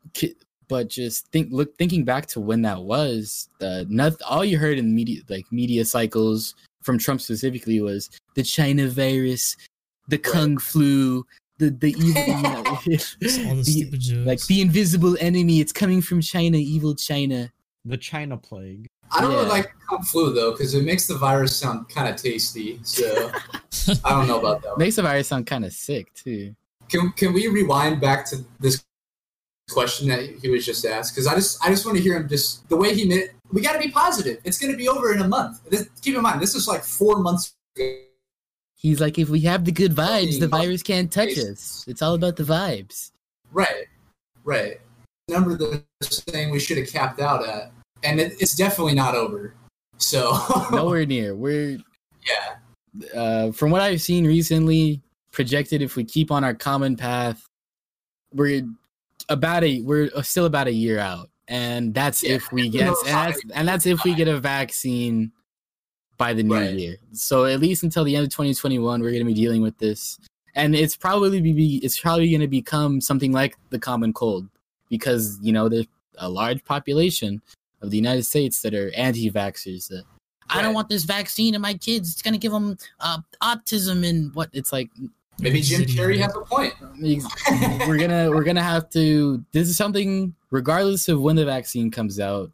but just think look thinking back to when that was uh not all you heard in media like media cycles from trump specifically was the china virus the kung flu the the [LAUGHS] evil you know, All [LAUGHS] the the- like the invisible enemy it's coming from china evil china The China plague. I don't yeah. really like kung flu though, because it makes the virus sound kind of tasty. So [LAUGHS] I don't know about that. One. makes the virus sound kind of sick too Can can we rewind back to this question that he was just asked? Because I just I just want to hear him just the way he made. We got to be positive. It's going to be over in a month. This, keep in mind, this is like four months. ago. he's like if we have the good vibes the virus can't touch us it's all about the vibes Right, right. Number the thing we should have capped out at, and it, it's definitely not over. So [LAUGHS] nowhere near we're yeah, uh, from what I've seen recently, projected if we keep on our common path, we're about a we're still about a year out, and that's Yeah, if we get and that's, and that's if we get a vaccine by the new Right. year. So at least until the end of 2021, we're going to be dealing with this, and it's probably be it's probably going to become something like the common cold because you know there's a large population of the United States that are anti-vaxxers that I don't want this vaccine in my kids. It's gonna give them uh, autism and what? It's like maybe Jim Carrey has a point. we're gonna we're gonna have to. This is something, regardless of when the vaccine comes out,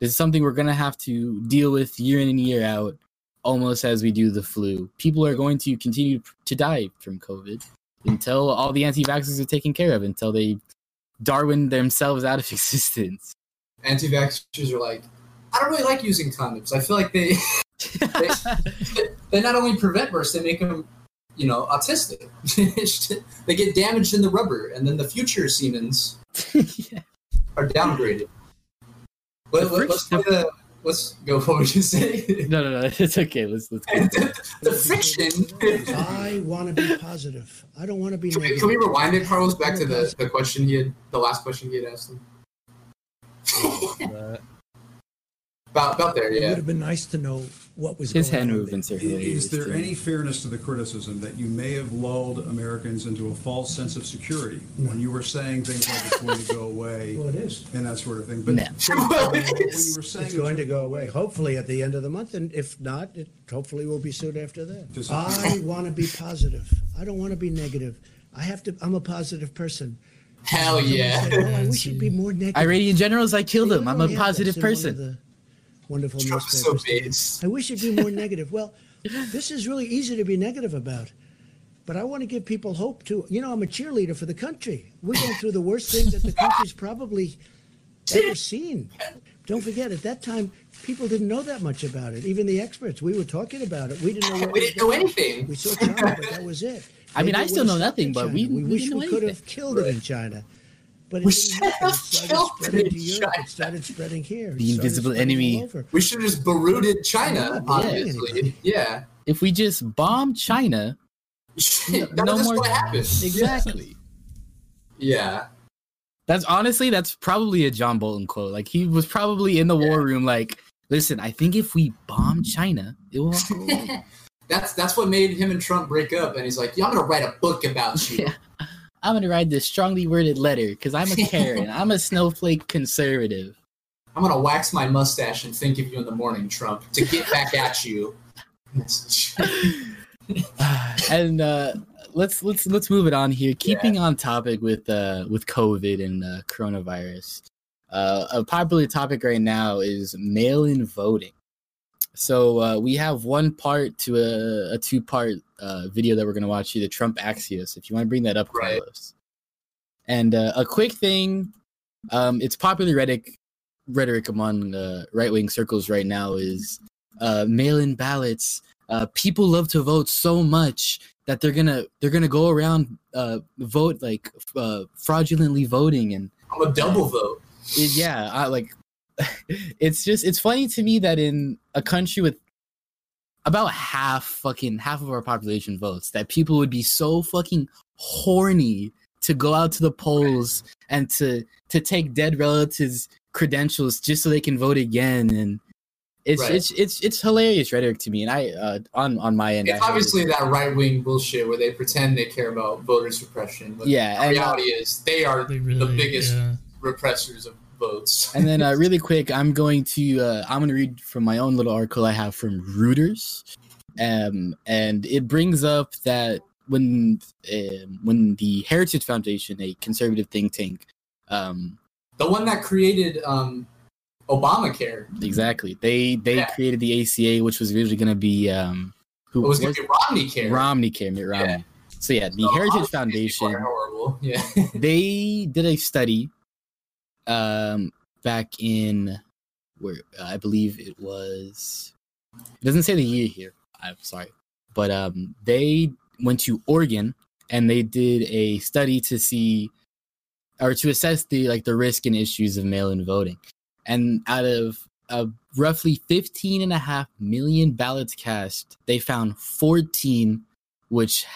this is something we're gonna have to deal with year in and year out, almost as we do the flu. People are going to continue to die from COVID until all the anti-vaxxers are taken care of, until they Darwin themselves out of [LAUGHS] existence. Anti-vaxxers are like, I don't really like using condoms. I feel like they [LAUGHS] they not only prevent births, they make them, you know, autistic. [LAUGHS] they get damaged in the rubber, and then the future Siemens Yeah. [LAUGHS] are downgraded. Let, The let, us the, let's go. What would you say? No, no, no. It's okay. Let's let's. Go. the friction. I want to be positive. I don't want to be Can we, can we rewind it, Carlos, back to the, the question he had, the last question he had asked him? But [LAUGHS] About, about there, It yeah. would have been nice to know what was His going hand on. movements are Is hilarious. there too. any fairness to the criticism that you may have lulled Americans into a false sense of security when you were saying things like it's going to go away [LAUGHS] Well, it is. and that sort of thing? But No. Well, when it you is. were saying It's going to go away, hopefully at the end of the month, and if not, it hopefully will be soon after that. Does- I want to be positive. I don't want to be negative. I have to. I'm a positive person. Hell Someone yeah. said, "Oh, I wish you'd be more [LAUGHS] negative. Iranian generals, I killed them. I'm a positive this one person. the Wonderful Trump's so newspapers I wish it'd be more [LAUGHS] negative. Well, this is really easy to be negative about. But I want to give people hope too. You know, I'm a cheerleader for the country. We're going through the worst thing that the [LAUGHS] country's probably ever seen. Don't forget, at that time, people didn't know that much about it. Even the experts, we were talking about it. We didn't know. What We was didn't know anything. We saw China, but that was it. I mean, I still know nothing, but we- we, we wish didn't we know could anything. have killed it in China. But it We should have started killed spreading it in Europe. China. It started spreading here. The invisible enemy. We should have just barooted China, Yeah. obviously. Yeah. If we just bomb China, [LAUGHS] None no more- would happen. exactly. Yeah. That's honestly, that's probably a John Bolton quote. Like he was probably in the war room, like, listen, I think if we bomb China, it will. [LAUGHS] all go away." That's that's what made him and Trump break up, and he's like, "Yeah, I'm gonna write a book about [LAUGHS] you." Yeah. I'm gonna write this strongly worded letter because I'm a [LAUGHS] Karen. I'm a snowflake conservative. I'm gonna wax my mustache and think of you in the morning, Trump, to get back at you. [LAUGHS] and uh, let's let's let's move it on here. Keeping on topic with uh, with COVID and uh, coronavirus, uh, a popular topic right now is mail-in voting. So uh, we have one part to a, a two-part uh, video that we're gonna watch here, the Trump Axios. If you want to bring that up, Right. Carlos. And uh, a quick thing, um, it's popular rhetoric rhetoric among uh, right-wing circles right now is uh, mail-in ballots uh, people love to vote so much that they're gonna they're gonna go around uh, vote like uh, fraudulently voting and I'm a double vote. it- yeah, I like [LAUGHS] it's just it's funny to me that in a country with about half fucking half of our population votes that people would be so fucking horny to go out to the polls and to to take dead relatives credentials just so they can vote again and it's Right. it's it's it's hilarious rhetoric to me and I uh on on my end It's heard it- obviously that right wing bullshit where they pretend they care about voter suppression. But Yeah, the and, reality is they are They the biggest yeah. repressors of votes. and then uh, [LAUGHS] really quick, I'm going to uh, I'm going to read from my own little article I have from Reuters, um, and it brings up that when um when the Heritage Foundation, a conservative think tank, um, the one that created um, Obamacare exactly they they Yeah. created the ACA, which was originally going to be um, who it was going to be Romney Care. Romney Care, Mitt Romney. Yeah. So yeah, the So Heritage Foundation. horrible. [LAUGHS] Yeah. they did a study um back in where I believe it was it doesn't say the year here. I'm sorry. But um they went to Oregon and they did a study to see or to assess the like the risk and issues of mail-in voting. And out of uh, roughly 15 and a half million ballots cast, they found 14 which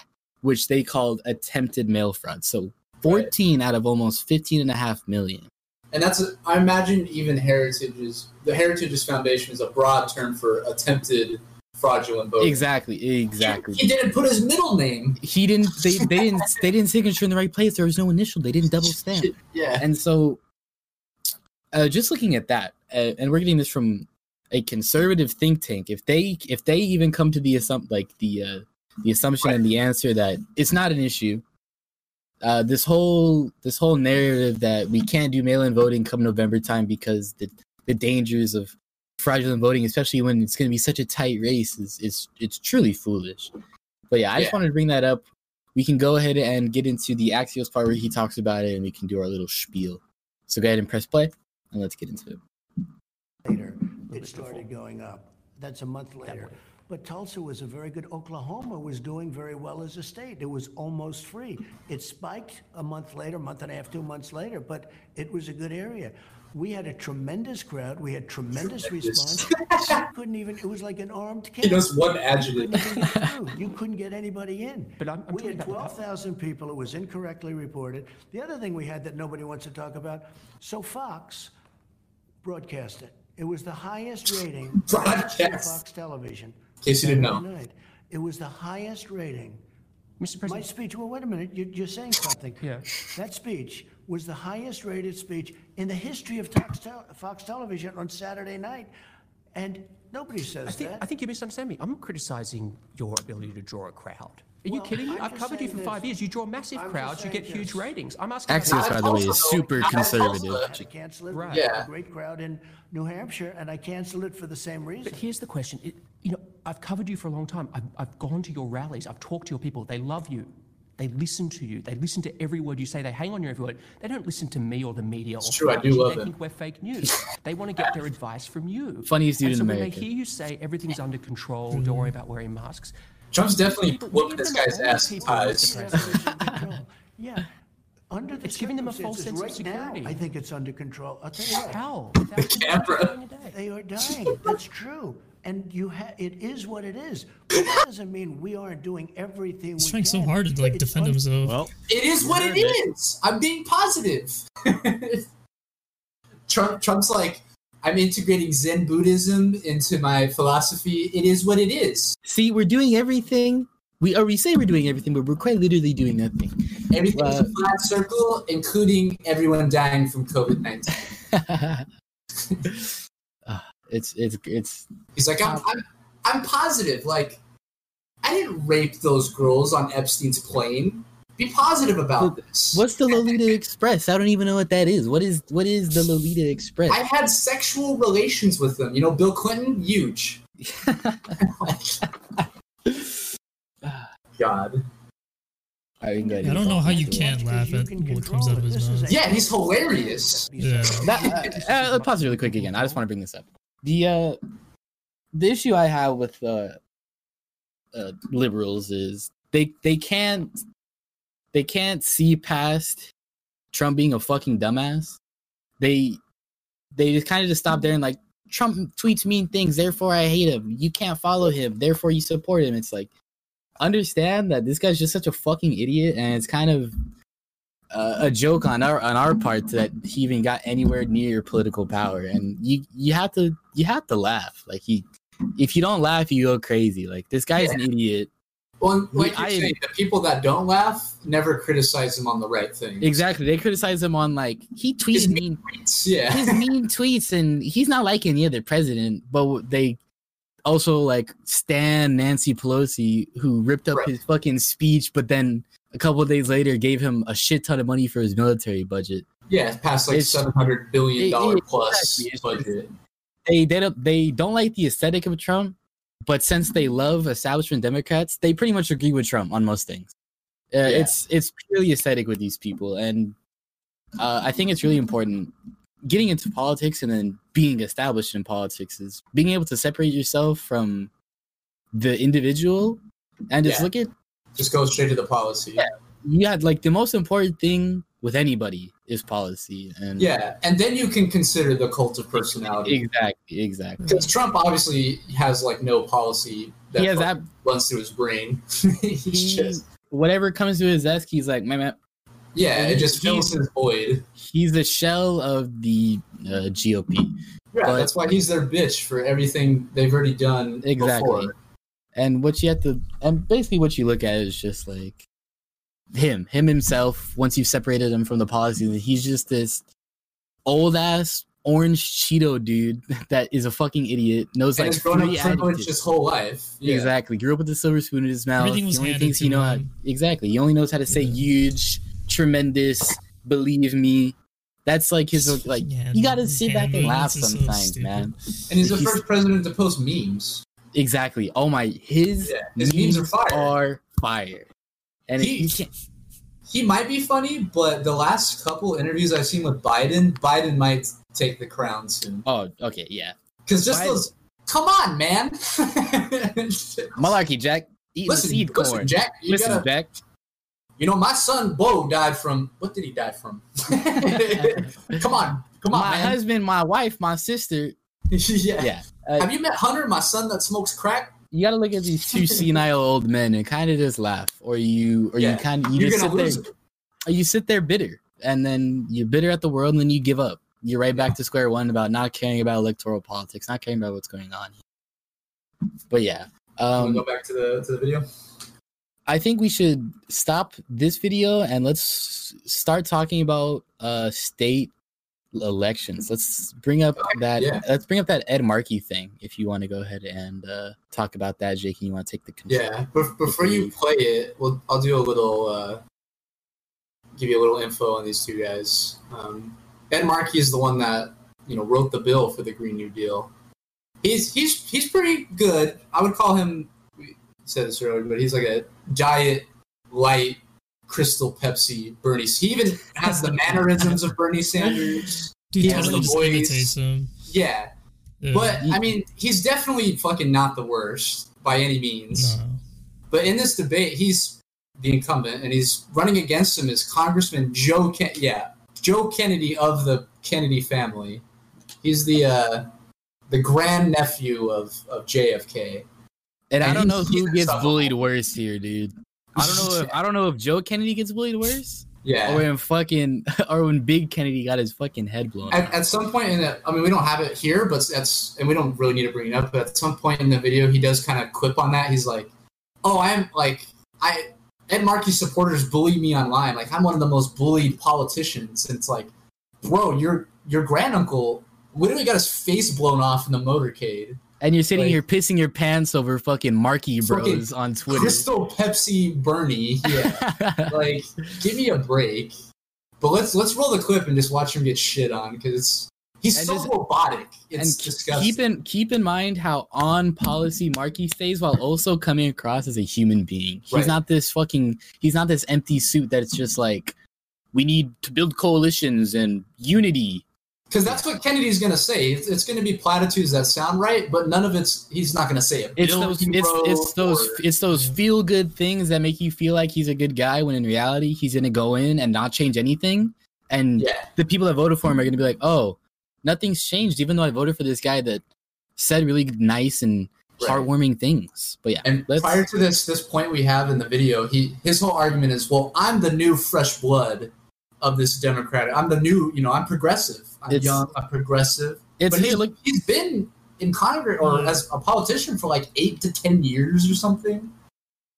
which they called attempted mail fraud. So 14 out of almost 15 and a half million. And that's, I imagine, even Heritage's, the Heritage's Foundation is a broad term for attempted fraudulent voting. Exactly, exactly. He didn't put his middle name. He didn't they, they [LAUGHS] didn't they didn't signature in the right place. There was no initial. They didn't double stamp. Yeah. And so uh, just looking at that, uh, and we're getting this from a conservative think tank. If they if they even come to the assump like the uh, the assumption and the answer that it's not an issue, uh, this whole this whole narrative that we can't do mail-in voting come November time because the the dangers of fraudulent voting, especially when it's going to be such a tight race, is is it's truly foolish. But yeah, I just Yeah. wanted to bring that up. We can go ahead and get into the Axios part where he talks about it, and we can do our little spiel. So go ahead and press play, and let's get into it. later, it started going up. That's a month later. But Tulsa was a very good, Oklahoma was doing very well as a state. It was almost free. It spiked a month later, a month and a half, two months later, but it was a good area. We had a tremendous crowd. We had tremendous response. You [LAUGHS] couldn't even, it was like an armed He camp. knows one You adjective. couldn't get. You couldn't get anybody in. But I'm- I'm we had 12,000 people. It was incorrectly reported. The other thing we had that nobody wants to talk about so Fox broadcast it. It was the highest rating. [LAUGHS] Broadcast. Fox Television. In case you didn't Saturday know. night. It was the highest rating. Mr. My President, speech, well, wait a minute, you're, you're saying something. Yeah. That speech was the highest rated speech in the history of Fox, Tel- Fox Television on Saturday night. And nobody says I think, that. I think you misunderstand me. I'm criticizing your ability to draw a crowd. Are you Well, kidding me? I'm I've just covered you for saying five this. years. You draw massive I'm just crowds. You saying get huge this. ratings. I'm asking. Axios, by the way, is super conservative. Tulsa. had to uh, cancel it. Right. Yeah. a great crowd in New Hampshire, and I canceled it for the same reason. But here's the question. It, you know, I've covered you for a long time. I've, I've gone to your rallies. I've talked to your people. They love you. They listen to you. They listen to every word you say. They hang on your every word. They don't listen to me or the media. Or true, I do Fauci. love They them. think we're fake [LAUGHS] news. they want to get their advice from you. Funniest dude and in so America. when they hear you say everything's under control, don't worry about wearing masks. Trump's definitely People- we whooping this guy's all ass people, ties. Mr. [LAUGHS] President. Control. Yeah. Under the It's giving them a false circumstances sense of right now, security. I think it's under control. I'll tell you what. How? Thousands of people camera. dying a day. They are dying. That's true. And you ha- it is what it is. [COUGHS] But that doesn't mean we aren't doing everything He's trying so hard to like It's defend un- himself. Well, It is what it is. I'm being positive. [LAUGHS] Trump, Trump's like, I'm integrating Zen Buddhism into my philosophy. It is what it is. See, we're doing everything. We or we say we're doing everything, but we're quite literally doing nothing. Everything's Uh, a flat circle, including everyone dying from COVID 19. [LAUGHS] It's it's it's He's like, I'm, I'm, I'm positive. Like, I didn't rape those girls on Epstein's plane. Be positive about this. what's the Lolita Express? I don't even know what that is. What is what is the Lolita Express? I had sexual relations with them. You know, Bill Clinton, huge. [LAUGHS] God. I, can go I don't know how you can't laugh you at can what control comes out of his mouth. Yeah, he's hilarious. Yeah. That, uh, uh, pause really quick again. I just want to bring this up. The uh, the issue I have with uh, uh, liberals is they they can't they can't see past Trump being a fucking dumbass. They they just kind of just stop there and like Trump tweets mean things, therefore I hate him. You can't follow him, therefore you support him. It's like understand that this guy's just such a fucking idiot, and it's kind of uh, a joke on our on our part that he even got anywhere near political power. And you you have to you have to laugh. Like he, if you don't laugh, you go crazy. Like this guy's an idiot. Well, We- like you're I- saying, the people that don't laugh never criticize him on the right thing. Exactly. They criticize him on like he tweets His mean Yeah. his mean [LAUGHS] tweets, and he's not like any other president. But they also like stan Nancy Pelosi, who ripped up Right. his fucking speech, but then a couple of days later gave him a shit ton of money for his military budget. Yeah, it's past like It's- seven hundred billion dollar plus exactly. Budget. They they don't they don't like the aesthetic of Trump, but since they love establishment Democrats, they pretty much agree with Trump on most things. Uh, It's it's purely aesthetic with these people, and uh, I think it's really important getting into politics and then being established in politics is being able to separate yourself from the individual and just Yeah. look at Just go straight to the policy. Yeah. had like the most important thing with anybody is policy and Yeah, and then you can consider the cult of personality. exactly exactly Because Trump obviously has like no policy that He has fucking runs through his brain. [LAUGHS] He's He- just whatever comes to his desk he's like man, man yeah, it just fills his void. he's the shell of the uh, GOP. Yeah, But- that's why he's their bitch for everything they've already done Exactly. before. And what you have to, and basically what you look at is just like him, him himself. Once you've separated him from the policy, he's just this old ass orange Cheeto dude [LAUGHS] that is a fucking idiot. Knows And like grown three up privileged adjectives. his whole life. Yeah. Exactly. Grew up with a silver spoon in his mouth. Everything was he only handed to he know how, him. exactly. He only knows how to say huge, tremendous, believe me. That's like his like. Yeah, you got to sit back and laugh movements are so sometimes, man. And he's the He's- first president to post memes. Exactly. Oh my, his, Yeah, his memes are fire. Are fire. And He- he, can't. He might be funny, but the last couple interviews I've seen with Biden, Biden might take the crown soon. Oh, okay, yeah. Because just Biden- those, come on, man. [LAUGHS] Malarkey, Jack. Eating listen, seed listen, corn. Jack. You Listen, gotta, Jack. you know, my son Bo died from. What did he die from? [LAUGHS] [LAUGHS] come on, come on, my man. husband, my wife, my sister. yeah. Yeah. Uh, Have you met Hunter, my son that smokes crack? you got to look at these two [LAUGHS] senile old men and kind of just laugh, or you, or Yeah, you kind of you You're just sit there, it. you sit there bitter, and then you're bitter at the world, and then you give up. You're right back to square one about not caring about electoral politics, not caring about what's going on. But yeah, um, go back to the to the video. I think we should stop this video and let's start talking about uh state elections. Let's bring up that yeah. let's bring up that Ed Markey thing if you want to go ahead and uh talk about that, Jake, and you want to take the control. Yeah, but before you play it, well, I'll do a little, uh, give you a little info on these two guys. Um, Ed Markey is the one that you know wrote the bill for the Green New Deal. He's he's he's pretty good. I would call him. We said this earlier, but he's like a giant light crystal Pepsi Bernie. He even has the mannerisms of Bernie Sanders. Dude He has the voice. imitates him. Yeah, Yeah. but I mean, he's definitely fucking not the worst by any means. no. But in this debate, he's the incumbent, and he's running against him is Congressman Joe. Ken- yeah, Joe Kennedy of the Kennedy family. He's the uh, the grand nephew of of JFK. And, I don't know who gets bullied worse here, dude. I don't know if I don't know if Joe Kennedy gets bullied worse. Yeah. Or when fucking [LAUGHS] or when Big Kennedy got his fucking head blown. At, at some point in the, I mean, we don't have it here, but that's, and we don't really need to bring it up. But at some point in the video, he does kind of quip on that. He's like, "Oh, I'm like, I Ed Markey supporters bully me online. Like, I'm one of the most bullied politicians." And it's like, bro, your your granduncle literally got his face blown off in the motorcade. And you're sitting like- here pissing your pants over fucking Markey Fucking Bros on Twitter. Crystal Pepsi Bernie, yeah. [LAUGHS] like, give me a break. But let's let's roll the clip and just watch him get shit on because it's he's And so just- robotic. and It's k- disgusting. keep in keep in mind how on policy Markey stays while also coming across as a human being. He's Right. not this fucking he's not this empty suit that's just like we need to build coalitions and unity. Because that's what Kennedy's going to say. It's, it's going to be platitudes that sound right, but none of it's. He's not going to say it. It's those it's, it's those it's those feel good things that make you feel like he's a good guy when in reality he's going to go in and not change anything. And Yeah. the people that voted for him are going to be like, "Oh, nothing's changed even though I voted for this guy that said really nice and Right. heartwarming things." But yeah, And let's prior to this this point we have in the video, he his whole argument is, well, I'm the new fresh blood of this Democratic. I'm the new, you know, I'm progressive. I'm It's- young. I'm progressive. it's but hey, he's, look he's been in Congress or as a politician for like eight to ten years or something.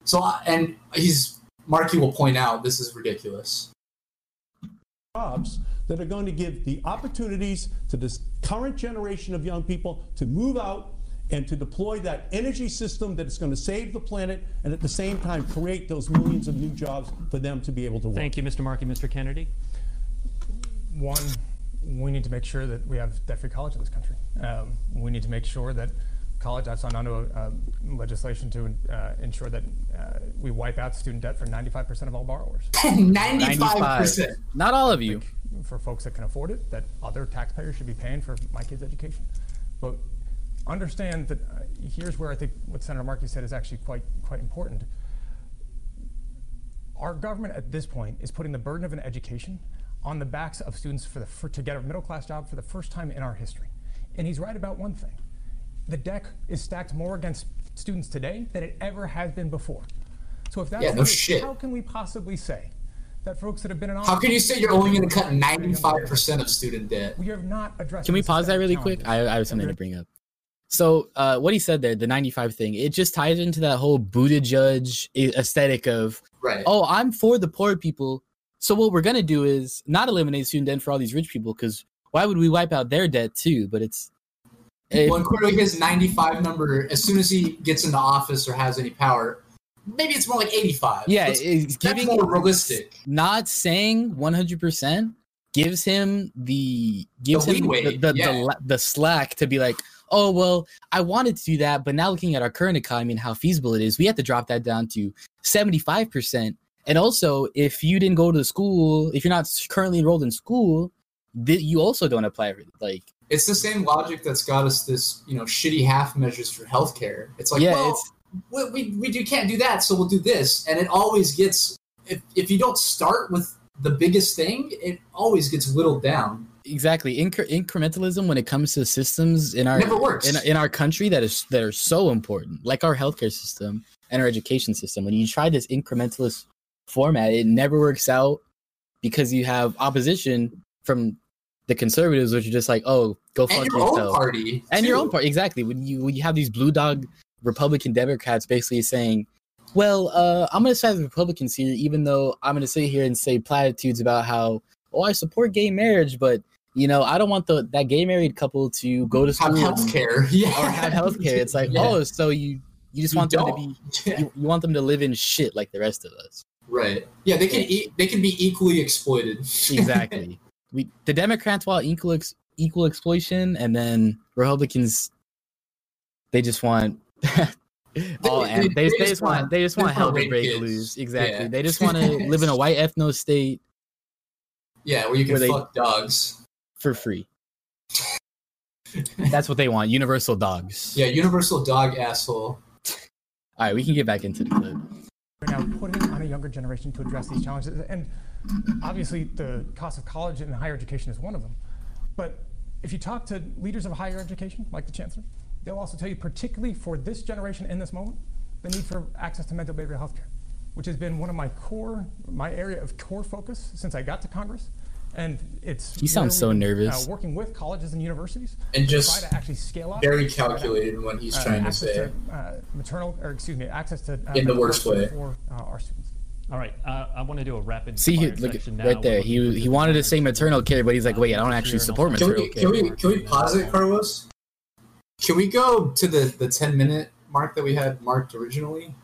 So and he's Markey will point out this is ridiculous. jobs that are going to give the opportunities to this current generation of young people to move out and to deploy that energy system that is going to save the planet and at the same time create those millions of new jobs for them to be able to work. Thank you, Mr. Markey. Mr. Kennedy? One, we need to make sure that we have debt-free college in this country. Um, we need to make sure that college, I've signed onto a, uh, legislation to uh, ensure that uh, we wipe out student debt for 95% of all borrowers. [LAUGHS] Ninety-five percent. Not all of you. For folks that can afford it, that other taxpayers should be paying for my kids' education. But understand that uh, here's where I think what Senator Markey said is actually quite quite important. Our government at this point is putting the burden of an education on the backs of students for the for, to get a middle class job for the first time in our history. And he's right about one thing. The deck is stacked more against students today than it ever has been before. So if that's Yeah, the no case, shit. how can we possibly say that folks that have been in office. How can you say you're only going to cut ninety-five percent of student debt? We have not addressed. Can we pause that systemic really quick? I, I have something to bring up. So, uh, what he said there, the 95 thing, it just ties into that whole Buttigieg aesthetic of, Right. oh, I'm for the poor people. So, what we're going to do is not eliminate student debt for all these rich people because why would we wipe out their debt too? But it's. it- When his 95 number, as soon as he gets into office or has any power, maybe it's more like 85. yeah, That's- it's that's giving more realistic. Not saying 100% gives him the gives him the the, yeah. the the slack to be like, oh well, I wanted to do that, but now looking at our current economy and how feasible it is, we have to drop that down to 75%. And also, if you didn't go to the school, if you're not currently enrolled in school, th- you also don't apply for like It's the same logic that's got us this, you know, shitty half measures for healthcare. It's like, Yeah, well, it's- we, we, we do, can't do that, so we'll do this. And it always gets, if, if you don't start with the biggest thing, it always gets whittled down. Exactly Incre- incrementalism when it comes to systems in our Never works. in, in our country that is that are so important like our healthcare system and our education system when you try this incrementalist format it never works out because you have opposition from the conservatives which are just like oh go fuck And your own yourself party. and your own party exactly when you when you have these blue dog republican democrats basically saying well uh i'm gonna side with republicans here even though i'm gonna sit here and say platitudes about how oh i support gay marriage but you know i don't want the that gay married couple to go to school Have and- health care. [LAUGHS] Yeah. or have health care it's like [LAUGHS] Yeah. oh so you you just You want them to don't. be [LAUGHS] Yeah. you, you want them to live in shit like the rest of us Right. Yeah, they can eat, they can be equally exploited. exactly we the democrats want equal ex, equal exploitation and then republicans they just want all they- and they, they they just want want- they just want hell to break kids. loose exactly Yeah. they just want to live in a white ethno state yeah, where you can Where fuck dogs. For free that's what they want universal dogs Yeah, universal dog asshole. all right we can get back into the clip We're now putting on a younger generation to address these challenges. And obviously, the cost of college and higher education is one of them. But if you talk to leaders of higher education, like the chancellor, they'll also tell you, particularly for this generation in this moment, the need for access to mental behavioral health care, which has been one of my core, my area of core focus since I got to Congress. And it's You sound so nervous. Uh, working with colleges and universities And just try to actually scale up very calculated in what he's trying to access say. uh, maternal, or excuse me, access to uh, In the mental worst way. for uh, our students. All right, uh, I want to do a rapid see he, look section now. right there he he wanted to say maternal care but he's like wait i don't actually support Can maternal we, care can we can we pause it, Carlos? Can we go to the the ten minute mark that we had marked originally?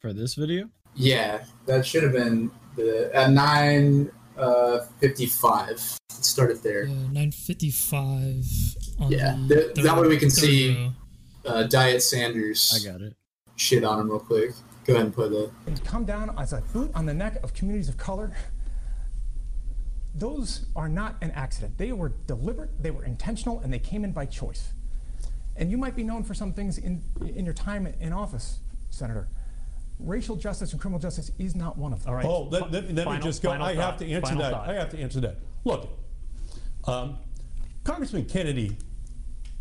For this video? Yeah, that should have been the at nine uh, fifty five. Let's start it there. Yeah, 955 Yeah, the th- that way we can see uh, Diet Sanders. I got it. Shit on him real quick. Go ahead and play the. and come down as a boot on the neck of communities of color. those are not an accident. They were deliberate, they were intentional, and they came in by choice. And you might be known for some things in, in your time in office, Senator. Racial justice and criminal justice is not one of them. All right. Oh, let, let, let me just go. I have to answer that. I have to answer that. Look, um, Congressman Kennedy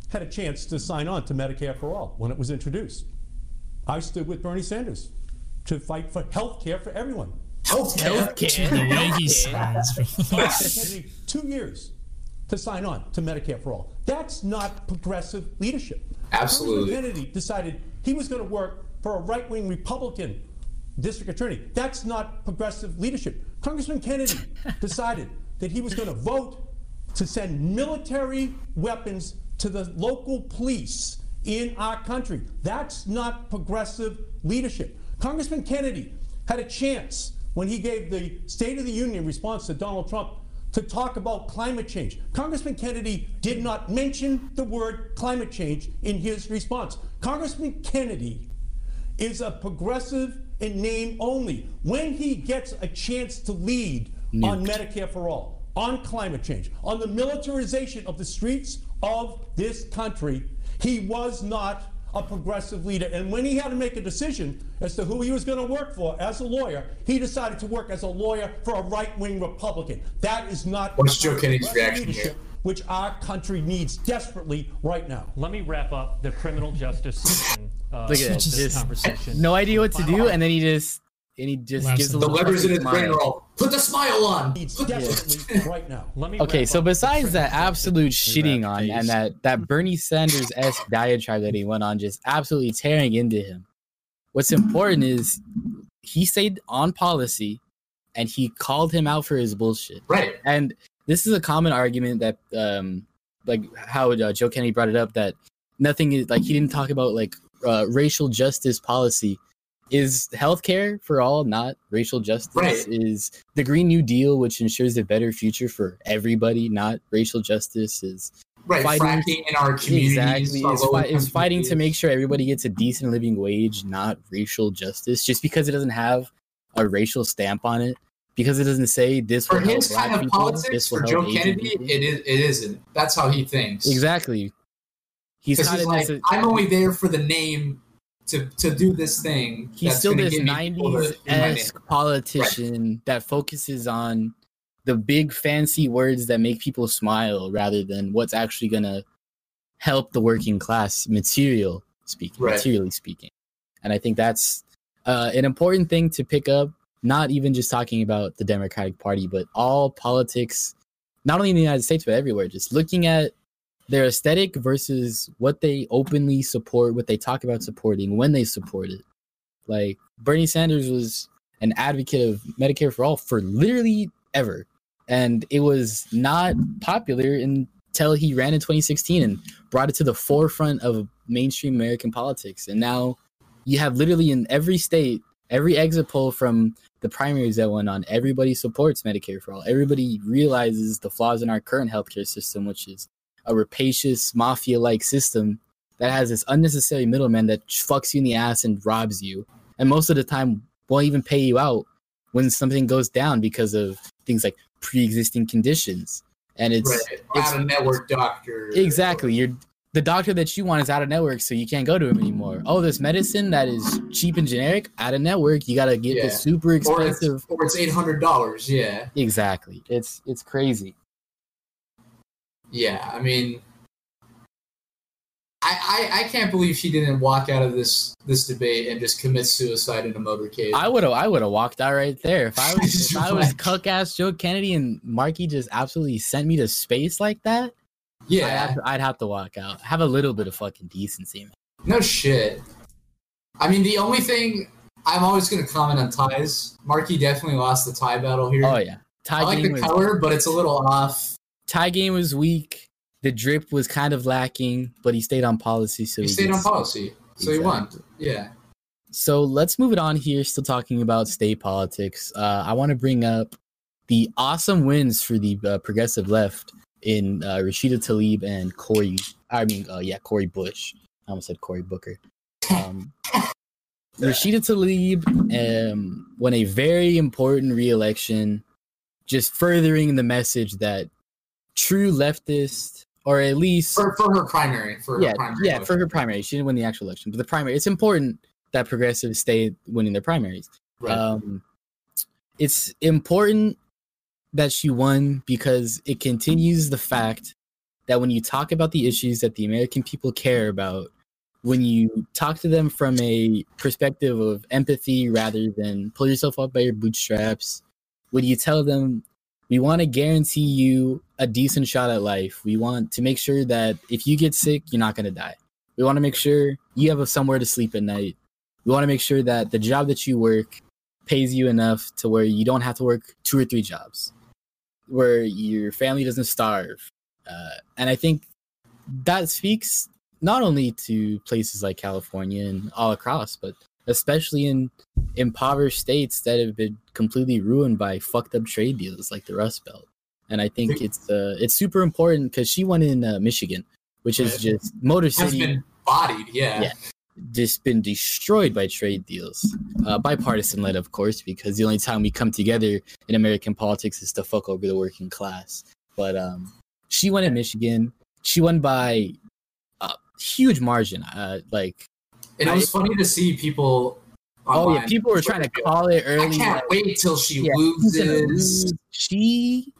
had a chance to sign on to Medicare for All when it was introduced. I stood with Bernie Sanders to fight for health care for everyone. Health Healthcare. The way he sounds. Kennedy, two years to sign on to Medicare for All. That's not progressive leadership. Absolutely. Congressman Kennedy decided he was going to work for a right wing Republican district attorney. That's not progressive leadership. Congressman Kennedy [LAUGHS] decided that he was going to vote to send military weapons to the local police in our country. That's not progressive leadership. Congressman Kennedy had a chance when he gave the State of the Union response to Donald Trump to talk about climate change. Congressman Kennedy did not mention the word climate change in his response. Congressman Kennedy is a progressive in name only. When he gets a chance to lead on Medicare for All, on climate change, on the militarization of the streets of this country, he was not a progressive leader. And when he had to make a decision as to who he was going to work for as a lawyer, he decided to work as a lawyer for a right wing Republican. That is not What's Joe Kennedy's reaction leadership here? Which our country needs desperately right now. Let me wrap up the criminal justice section uh, Look at of this Just conversation. no idea what to do, and then he just and he just Laughs gives a at The little levers in his brain smile. are all put the smile on. Needs desperately [LAUGHS] right now. Let me Okay, so besides that absolute justice- shitting on and that that Bernie Sanders esque diatribe that he went on, just absolutely tearing into him. What's important is he stayed on policy, and he called him out for his bullshit. Right. And this is a common argument that, um, like how uh, Joe Kennedy brought it up that nothing is like he didn't talk about like uh, racial justice policy. Is healthcare for all not racial justice? Right. Is the Green New Deal, which ensures a better future for everybody, not racial justice? Is Right. Fighting- Fracking in our communities. exactly our is, fi- is fighting to make sure everybody gets a decent living wage, not racial justice. Just because it doesn't have a racial stamp on it, because it doesn't say this For his kind of people, politics, for Joe Kennedy, people. it is. It isn't. That's how he thinks. Exactly. He's Because kind he's of like, this, I'm only there for the name to to do this thing. he's still this give me people to- 90s in my esque politician that focuses on the big fancy words that make people smile rather than what's actually gonna help the working class material speaking Right. materially speaking and i think that's uh, an important thing to pick up not even just talking about the democratic party but all politics not only in the united states but everywhere. Just looking at their aesthetic versus what they openly support what they talk about supporting when they support it. Like bernie sanders was an advocate of medicare for all for literally ever. And it was not popular until he ran in 2016 and brought it to the forefront of mainstream American politics. And now you have literally in every state, every exit poll from the primaries that went on, everybody supports Medicare for all. Everybody realizes the flaws in our current healthcare system, which is a rapacious mafia-like system that has this unnecessary middleman that fucks you in the ass and robs you, and most of the time won't even pay you out when something goes down because of things like pre-existing conditions. And it's right. it's Out of network doctor. exactly you're the doctor that you want is out of network, so you can't go to him anymore. Oh, this medicine that is cheap and generic, out of network, you gotta get Yeah. the super expensive. or it's eight hundred dollars. Yeah. Exactly, it's it's crazy. Yeah. I mean, I, I I can't believe she didn't walk out of this this debate and just commit suicide in a motorcade. I would have I would have walked out right there if I [LAUGHS] was if I was cuck ass Joe Kennedy and Markey just absolutely sent me to space like that. I'd yeah. have, I'd have to walk out. Have a little bit of fucking decency, man. No shit. I mean, the only thing I'm always going to comment on ties. Markey definitely lost the tie battle here. Oh yeah, tie I like game the was color, but it's a little off. tie game was weak. The drip was kind of lacking, but he stayed on policy. So He stayed on policy, so he won. Yeah. So let's move it on here. Still talking about state politics. Uh, I want to bring up the awesome wins for the uh, progressive left in uh, Rashida Tlaib and Cori. I mean, uh, yeah, Cori Bush. I almost said Cory Booker. Um, Rashida Tlaib um, won a very important re-election just furthering the message that true leftist or at least for, for her primary. For yeah, her primary yeah, election. for her primary. She didn't win the actual election, but the primary. It's important that progressives stay winning their primaries. Right. Um, it's important that she won because it continues the fact that when you talk about the issues that the American people care about, when you talk to them from a perspective of empathy rather than pull yourself up by your bootstraps, when you tell them we want to guarantee you a decent shot at life, we want to make sure that if you get sick, you're not going to die. We want to make sure you have somewhere to sleep at night. We want to make sure that the job that you work pays you enough to where you don't have to work two or three jobs, where your family doesn't starve. Uh, and I think that speaks not only to places like California and all across, but especially in impoverished states that have been completely ruined by fucked up trade deals like the Rust Belt. And I think it's uh, it's super important because she won in uh, Michigan, which is just Motor has City been bodied. Yeah. yeah, just been destroyed by trade deals, uh, bipartisan led, of course, because the only time we come together in American politics is to fuck over the working class. But um, she won in Michigan. She won by a huge margin. Uh, like, And it I- was funny to see people. oh yeah, people were trying to call it I early. can't like, wait till she yeah, loses. She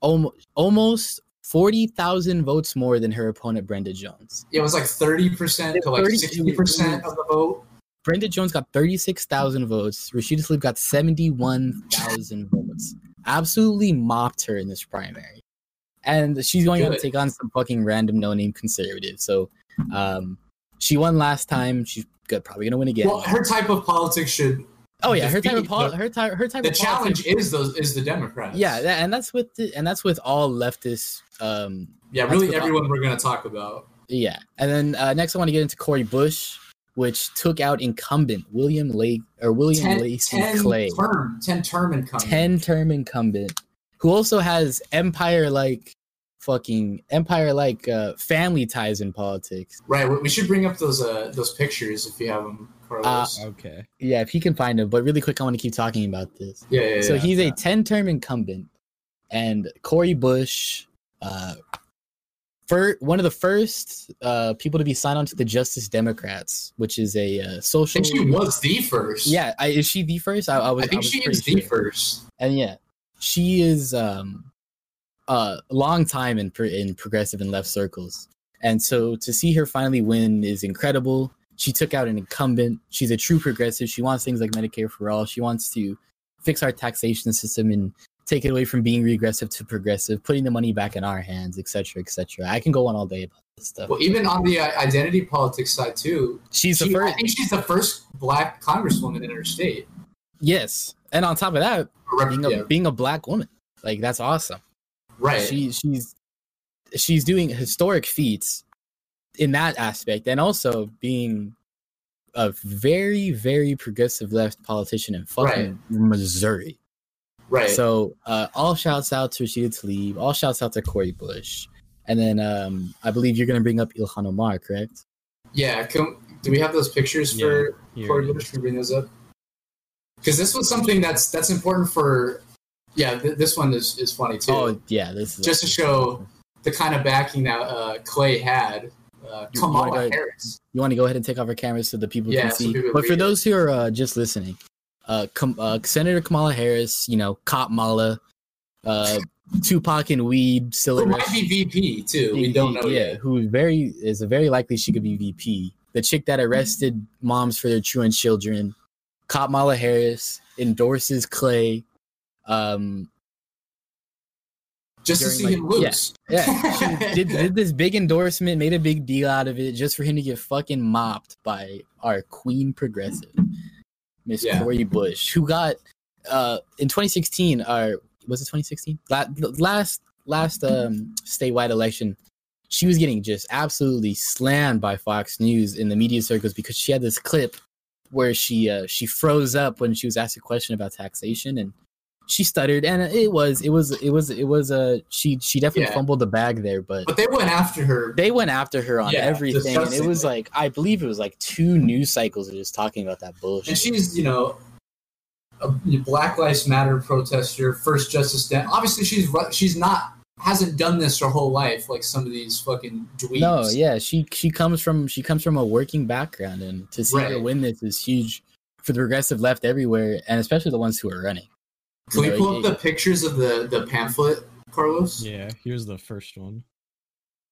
almost almost forty thousand votes more than her opponent Brenda Jones. It was like thirty percent to like sixty percent of the vote. Brenda Jones got 36,000 votes. Rashida Tlaib got 71,000 votes. Absolutely mopped her in this primary. And she's going to take on some fucking random no name conservative. So um, she won last time. She's good, probably going to win again. Well, her type of politics should. oh, yeah. Her type of, defeat pol- the- her type, her type The of challenge politics. is those is the Democrats. Yeah, and that's with the, and that's with all leftists. Um, yeah. Really, everyone we're going to talk about. Yeah, and then uh, next I want to get into Cori Bush, which took out incumbent William Lake or William 10, Lacy 10 Clay. term, ten term incumbent. 10 term incumbent who also has empire like fucking empire like uh, family ties in politics. Right. we- We should bring up those uh those pictures if you have them, Carlos. Uh, Okay. Yeah, if he can find them. But really quick, I want to keep talking about this. yeah, yeah, so yeah. he's a 10 term incumbent, and Cori Bush, uh, for one of the first uh, people to be signed on to the Justice Democrats, which is a uh, I social. think she was the first. Yeah, I, is she the first? I, I was. I think was she is the sure. first. and yeah, she is um a long time in pro- in progressive and left circles, and so to see her finally win is incredible. She took out an incumbent. She's a true progressive. She wants things like Medicare for all. She wants to fix our taxation system and take it away from being regressive to progressive, putting the money back in our hands, etc., etc. I can go on all day about this stuff. Well, even on the uh, identity politics side too. She's the she- I first. think she's the first black congresswoman in her state. Yes, and on top of that, being a yeah, being a black woman, like that's awesome. right. she she's she's doing historic feats in that aspect and also being a very very progressive left politician in fucking Missouri. Right. So uh, all shouts out to Rashida Tlaib, all shouts out to Cori Bush, and then um, I believe you're gonna bring up Ilhan Omar, correct? yeah. Can, do we have those pictures for here Cori Bush? Can we bring those up? Because this was something that's that's important for. Yeah, th- this one is, is funny too. Oh yeah, this is Just to show the kind of backing that uh, Clay had. Uh, You- you wanna Kamala go- Harris. You want to go ahead and take off our cameras so the people Yeah, can so see. people but for it. those who are uh, just listening, uh, Kam- uh, Senator Kamala Harris, you know, Cop Mala, uh, Tupac and weed, still Who might be VP too. We don't know yeah, yet. who is very is very likely she could be VP. The chick that arrested moms for their truant children, Cop Mala Harris endorses Clay. Um, Just to see like- him lose. yeah, she [LAUGHS] did, did this big endorsement, made a big deal out of it, just for him to get fucking mopped by our queen progressive, Miss Yeah. Cori Bush, who got uh in 2016, or was it 2016? La- Last last um statewide election, she was getting just absolutely slammed by Fox News in the media circles because she had this clip where she uh she froze up when she was asked a question about taxation and she stuttered and it was it was it was it was a uh, she she definitely Yeah. fumbled the bag there but But they went after her. they went after her on Yeah, everything and it was like i believe it was like two news cycles of just talking about that bullshit and she's you know a Black Lives Matter protester, first Justice Dan. Obviously, she's she's not hasn't done this her whole life like some of these fucking dweebs. No, yeah, she she comes from she comes from a working background, and to see her win this is huge for the progressive left everywhere, and especially the ones who are running. Can You we know, pull up the pictures of the the pamphlet, Carlos? Yeah, here's the first one.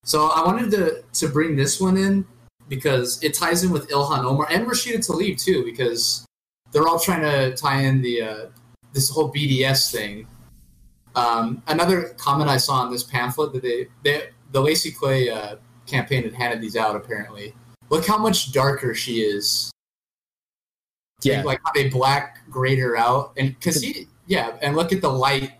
So I wanted to to bring this one in because it ties in with Ilhan Omar and Rashida Tlaib too, because they're all trying to tie in the uh, this whole BDS thing. Um, another comment I saw on this pamphlet that they, they the Lacy Clay uh, campaign had handed these out. Apparently, look how much darker she is. Yeah. like how they black grade her out, and because he, yeah, and look at the light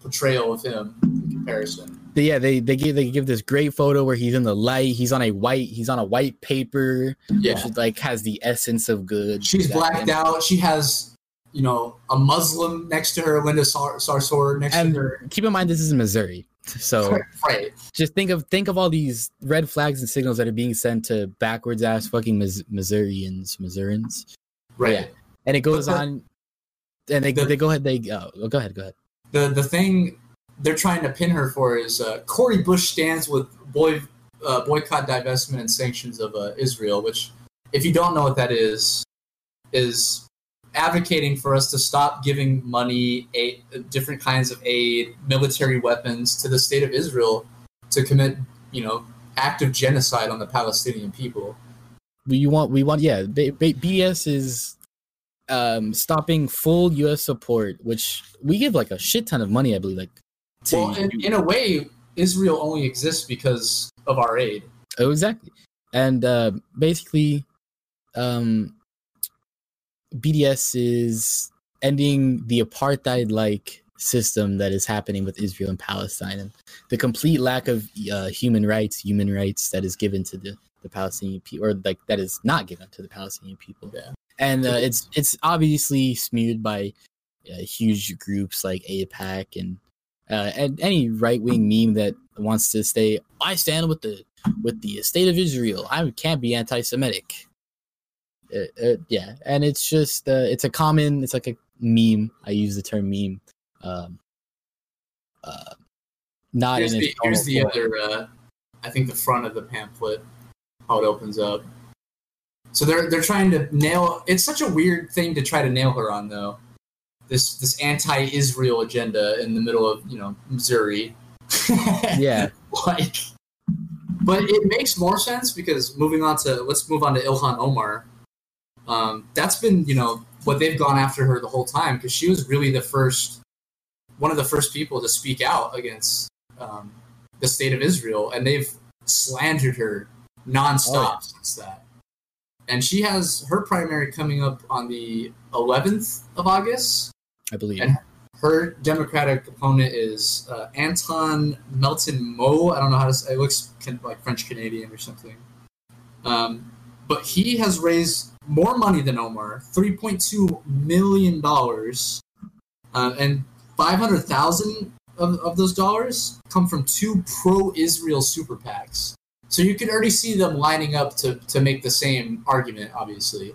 portrayal of him in comparison. Yeah, they they give they give this great photo where he's in the light. He's on a white he's on a white paper. Yeah. which is, like has the essence of good. She's blacked out. She has, you know, a Muslim next to her, Linda Sar- Sarsour next And to her. keep in mind, this is Missouri, so [LAUGHS] Right. just think of think of all these red flags and signals that are being sent to backwards ass fucking Mis- Missourians, Missourians. Right. Yeah. And it goes on, and they they go ahead. They oh, go ahead, go ahead. The the thing they're trying to pin her for is uh, Cori Bush stands with boy uh, boycott, divestment, and sanctions of uh, Israel. Which, if you don't know what that is, is advocating for us to stop giving money, aid, different kinds of aid, military weapons to the state of Israel to commit, you know, active genocide on the Palestinian people. we want we want yeah B- B- bs is um stopping full us support which we give like a shit ton of money i believe like to Well, in, in a way, Israel only exists because of our aid. oh exactly and uh basically um bds is ending the apartheid like system that is happening with israel and palestine and the complete lack of uh, human rights human rights that is given to the the palestinian people or like that is not given to the palestinian people Yeah. And uh, it's it's obviously smeared by uh, huge groups like AIPAC and uh, and any right wing meme that wants to say I stand with the with the state of Israel. I can't be anti-Semitic. Uh, uh, yeah, and it's just uh, it's a common. It's like a meme. I use the term meme. Um, uh, not here's in the, here's the other, uh, I think the front of the pamphlet, how it opens up. So they're they're trying to nail. It's such a weird thing to try to nail her on, though. This this anti-Israel agenda in the middle of you know Missouri. [LAUGHS] yeah. like, but it makes more sense because moving on to let's move on to Ilhan Omar. Um, that's been you know what they've gone after her the whole time because she was really the first, one of the first people to speak out against um, the state of Israel, and they've slandered her nonstop since that. And she has her primary coming up on the 11th of August. I believe. And her Democratic opponent is uh, Anton Melton Mo. I don't know how to say it. looks like French Canadian or something. Um, but he has raised more money than Omar, $3.2 million. Uh, and 500,000 of, of those dollars come from two pro Israel super PACs. So you can already see them lining up to, to make the same argument, obviously.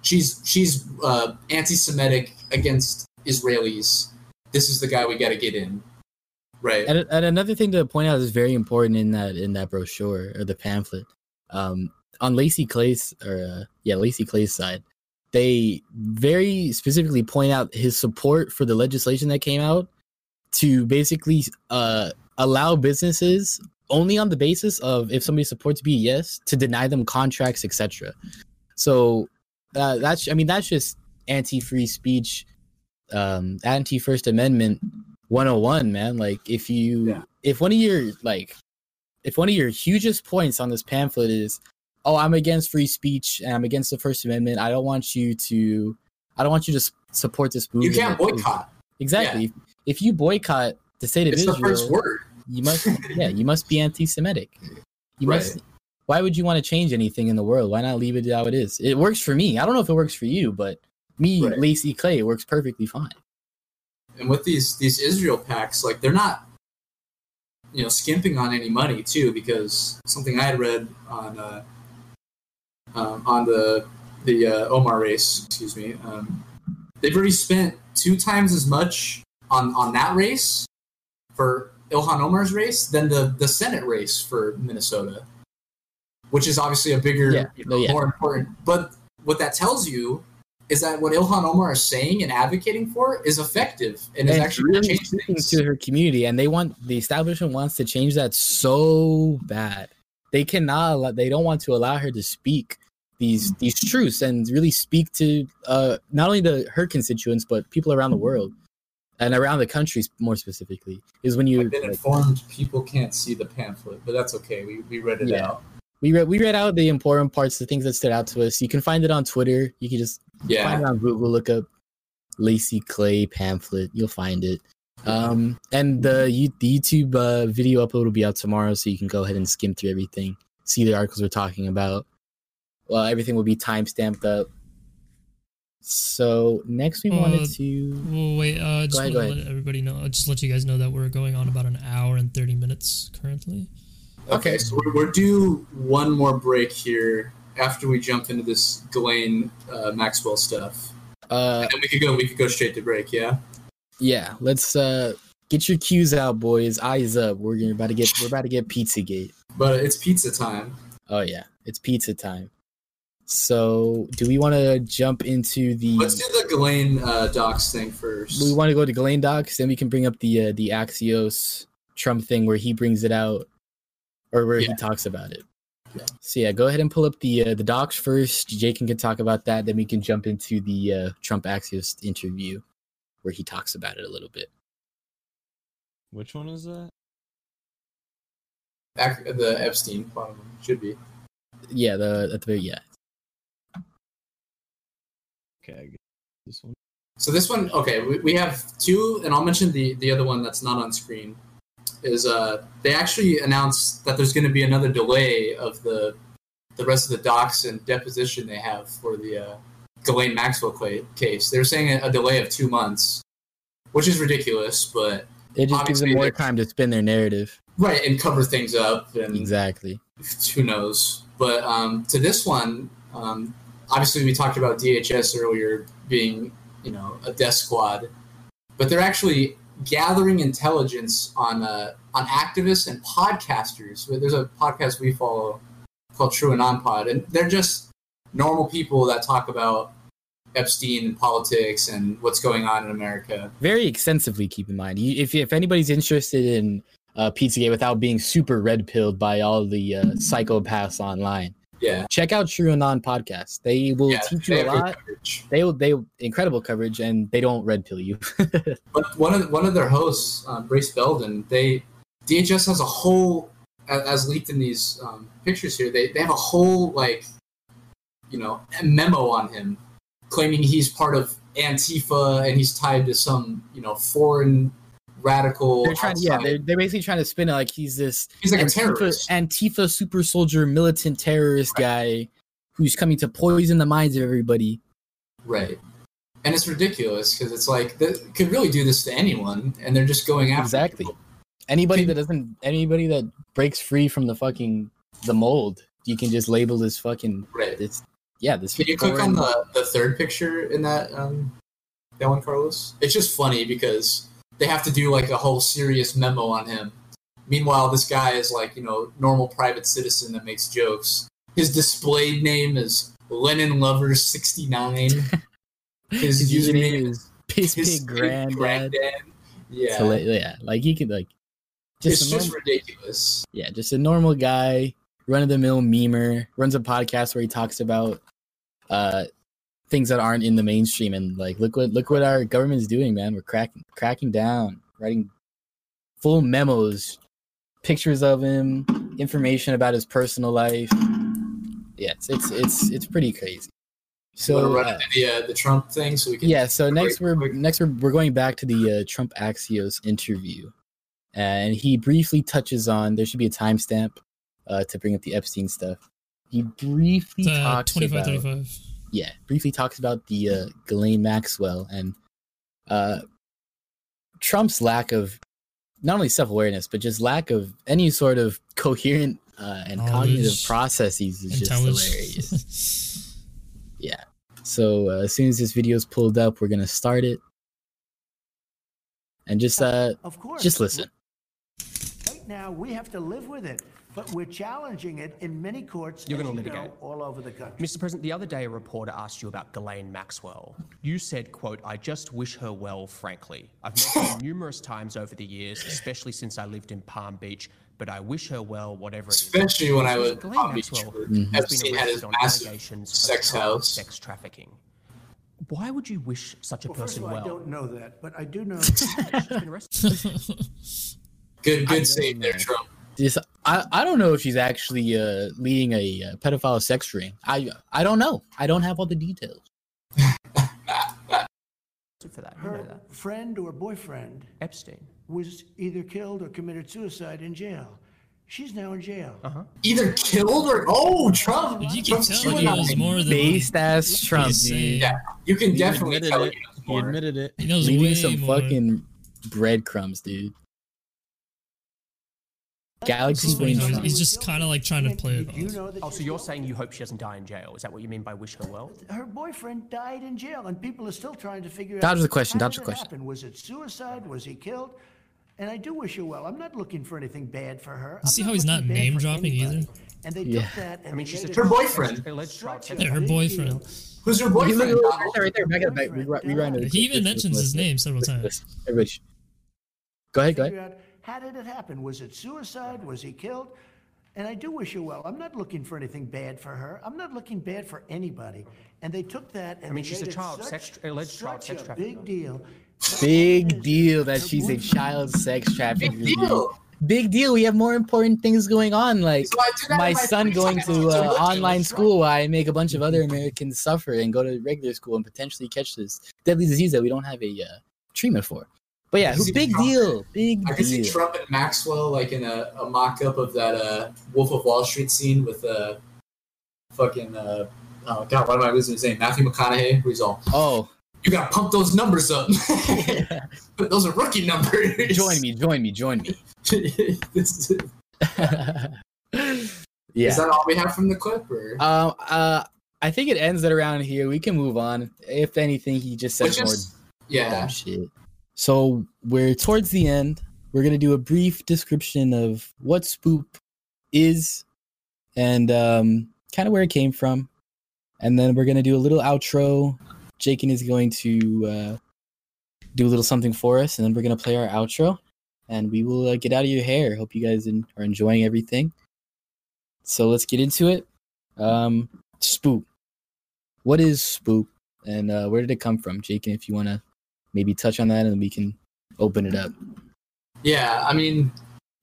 She's she's uh, anti-Semitic against Israelis. This is the guy we got to get in, right? And, and another thing to point out is very important in that in that brochure or the pamphlet. Um, on Lacy Clay's or uh, yeah, Lacy Clay's side, they very specifically point out his support for the legislation that came out to basically uh, allow businesses only on the basis of if somebody supports BDS to deny them contracts, etc. So uh, that's I mean that's just anti-free speech, um, anti-First Amendment 101, man. Like if you if one of your like if one of your hugest points on this pamphlet is oh i'm against free speech and i'm against the first amendment i don't want you to i don't want you to support this movement. You can't boycott. exactly if you boycott the state of It's the first word. You must yeah you must be anti-semitic. You must why would you want to change anything in the world? Why not leave it how it is? It works for me. I don't know if it works for you but me Right. lacy clay it works perfectly fine. And with these these Israel packs, like they're not, you know, skimping on any money too, because something I had read on uh, um, on the the uh, Omar race, excuse me, um, they've already spent two times as much on on that race for Ilhan Omar's race than the the Senate race for Minnesota, which is obviously a bigger, Yeah, you know, yeah. more important. But what that tells you is that what Ilhan Omar is saying and advocating for is effective and, is actually really speaking things. to her community, and they want the establishment wants to change that so bad. They cannot. They don't want to allow her to speak these these truths and really speak to uh, not only the her constituents but people around the world and around the country more specifically. Is when you I've been informed people can't see the pamphlet, but that's okay. We, we read it Yeah. out. we read we read out the important parts, the things that stood out to us. You can find it on Twitter. You can just Yeah. find it on Google. Look up Lacy Clay pamphlet. You'll find it. Um, and the, you, the YouTube uh, video upload will be out tomorrow, so you can go ahead and skim through everything, see the articles we're talking about. Well, everything will be time stamped up. So next we Uh, wanted to Well, wait, uh, I just Go ahead, want go to ahead. let everybody know. I just let you guys know that we're going on about an hour and thirty minutes currently. Okay, so we're, we're due one more break here after we jump into this Ghislaine uh, Maxwell stuff. uh and we could go. We could go straight to break. Yeah. yeah, let's uh get your cues out, boys. Eyes up. We're about to get we're about to get Pizzagate. But it's pizza time. Oh yeah, it's pizza time. So, do we want to jump into the? Let's do the Ghislaine uh, docs thing first. we want to go to Ghislaine Docs, then we can bring up the uh, the Axios Trump thing where he brings it out, or where he talks about it. So yeah, go ahead and pull up the uh, the docs first. Jake can talk about that, then we can jump into the uh, Trump Axios interview, where he talks about it a little bit. Which one is that? Ac- the Epstein one, should be. Yeah, the at the yeah. Okay, I get this one. So this one, okay, we, we have two, and I'll mention the the other one that's not on screen. Is uh they actually announced that there's going to be another delay of the the rest of the docs and deposition they have for the uh, Ghislaine Maxwell case. They're saying a, a delay of two months, which is ridiculous, but It just gives them more time to spin their narrative. right and cover things up and Exactly. who knows. But um, to this one, um, obviously we talked about DHS earlier being, you know, a death squad, but they're actually gathering intelligence on uh, on activists and podcasters. There's a podcast we follow called TrueAnon Pod, and they're just normal people that talk about Epstein and politics and what's going on in America. very extensively. Keep in mind, if if anybody's interested in uh, Pizzagate without being super red pilled by all the uh, psychopaths online, Yeah. check out TrueAnon podcast. They will Yeah, teach you a lot. coverage. They will they incredible coverage, and they don't red pill you. [LAUGHS] But one of one of their hosts, um, Brace Belden, they DHS has a whole, as leaked in these um, pictures here, they, they have a whole like, you know, memo on him, claiming he's part of Antifa and he's tied to some you know foreign radical. they're trying, yeah, they're, they're basically trying to spin it like he's this He's like a Antifa, terrorist. Antifa super soldier, militant terrorist guy who's coming to poison the minds of everybody. right. And it's ridiculous because it's like they could really do this to anyone, and they're just going after Exactly. people. Anybody that doesn't, anybody that breaks free from the fucking the mold, you can just label this fucking Right. this. Yeah, this. Can you click on the, the third picture in that um, that one, Carlos? It's just funny because they have to do like a whole serious memo on him. Meanwhile, this guy is like you know normal private citizen that makes jokes. His displayed name is Lennon Lover sixty nine. [LAUGHS] His, His username is Piss Piss Pig Granddad. Granddad. Yeah, So, yeah, like he could like it's just just normal, ridiculous. yeah, just a normal guy, run of the mill memer, runs a podcast where he talks about uh things that aren't in the mainstream and like look what look what our government's doing, man. We're cracking cracking down, writing full memos, pictures of him, information about his personal life. Yeah, it's it's it's, it's pretty crazy. So So run uh, the uh, the Trump thing so we can yeah so next we're next we're, we're going back to the uh, trump axios interview and he briefly touches on there should be a timestamp uh, to bring up the epstein stuff he briefly Uh, talks 25, about 35. Yeah briefly talks about the uh, Ghislaine maxwell and uh, trump's lack of not only self-awareness but just lack of any sort of coherent uh, and cognitive Knowledge, processes is just hilarious. [LAUGHS] Yeah. So uh, as soon as this video is pulled up, we're gonna start it, and just uh, Of course. just listen. Right now, we have to live with it, but we're challenging it in many courts. You're gonna you know, litigate. all over the country. Mr. President, the other day a reporter asked you about Ghislaine Maxwell. You said, quote, I just wish her well, frankly. I've met her [LAUGHS] numerous times over the years, especially since I lived in Palm Beach, but I wish her well, whatever it is. Especially when I was in Palm Beach, Maxwell where has been had arrested on allegations of sex child house. sex trafficking. Why would you wish such a Well, first person of all, I don't know that, but I do know. [LAUGHS] Good, I good know, save there. Trump. This I, I don't know if she's actually uh, leading a, uh pedophile sex ring. I I don't know. I don't have all the details. for that. You know Her that. friend or boyfriend Epstein. was either killed or committed suicide in jail. She's now in jail. Uh-huh. Either killed or oh, Trump. You can Trump tell he knows more than Based ass Trump, he's saying. dude. Yeah, you can He definitely admitted tell it. he He admitted it. He knows Leaving way some more. fucking breadcrumbs, dude. Galaxy He's, brain he's just kind of like trying to play it You off. know Oh, so you're saying you hope she doesn't die in jail? Is that what you mean by wish her well? her boyfriend died in jail, and people are still trying to figure Dodge out. the question, how dodge the question. happen? Was it suicide? Was he killed? And I do wish her well. I'm not looking for anything bad for her. I'm See how he's not name dropping anybody. either? And they Yeah. took that and I mean, she's a Her boyfriend. alleged child structure, sex Yeah, her boyfriend. Who's her boyfriend? look, look, right there, right there. Back it up, back. Rewind it. He even mentions his name several times. Listen, Everybody, go ahead, go ahead. Out how did it happen? Was it suicide? Was he killed? And I do wish her well. I'm not looking for anything bad for her. I'm not looking bad for anybody. And they took that and I mean, they she's a child such, sex- alleged child sex a trafficker. big deal. Big deal that she's a child sex trafficker. Big deal. Big deal. We have more important things going on, like So I do that in my my son going to uh, online school while I make a bunch of other Americans suffer and go to regular school and potentially catch this deadly disease that we don't have a uh, treatment for. But yeah, who big Trump- deal, big deal. I could see. Trump and Maxwell like in a, a mock-up of that uh, Wolf of Wall Street scene with uh, fucking uh, oh god, why am I losing his name? Matthew McConaughey. He's all, Oh, you gotta pump those numbers up. [LAUGHS] [LAUGHS] but those are rookie numbers. join me, join me, join me. [LAUGHS] Yeah. Is that all we have from the clip? Or? Um. Uh. I think it ends it around here. We can move on. If anything, he just says more yeah. dumb shit. So we're towards the end. We're gonna do a brief description of what Spoop is, and um, kind of where it came from, and then we're gonna do a little outro. Jakin is going to uh, do a little something for us, and then we're gonna play our outro, and we will uh, get out of your hair. Hope you guys en- are enjoying everything. So let's get into it. Um, Spoop. What is Spoop, and uh, where did it come from, Jakin? If you wanna maybe touch on that and we can open it up. Yeah, I mean,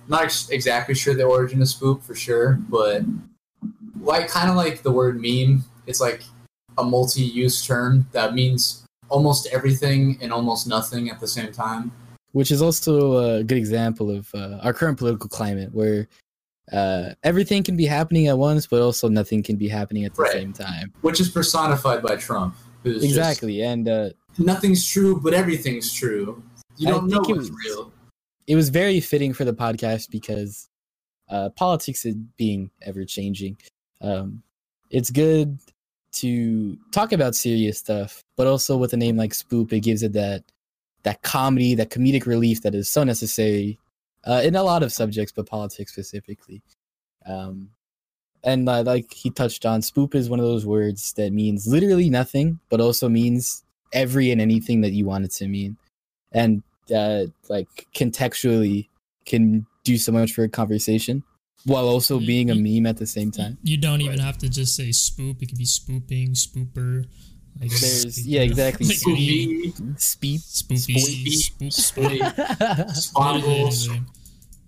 not ex- exactly sure the origin of spoop for sure, but like kind of like the word meme, it's like a multi-use term that means almost everything and almost nothing at the same time. Which is also a good example of uh, our current political climate where uh, everything can be happening at once, but also nothing can be happening at the Right. same time. Which is personified by Trump. who's just, Exactly. And uh, nothing's true, but everything's true. You don't know what's was- real. it was very fitting for the podcast because uh, politics is being ever changing. Um, it's good to talk about serious stuff, but also with a name like Spoop, it gives it that that comedy, that comedic relief that is so necessary uh, in a lot of subjects, but politics specifically. Um, and uh, like he touched on, Spoop is one of those words that means literally nothing, but also means every and anything that you want it to mean. And uh, like contextually can do so much for a conversation while also being a meme at the same time. You don't even have to just say spoop. It could be spooping, spooper. Like There's you yeah, exactly. like any- Spoopy, speep, spoopy, spoop, spoop. [LAUGHS] Spongles. Literally,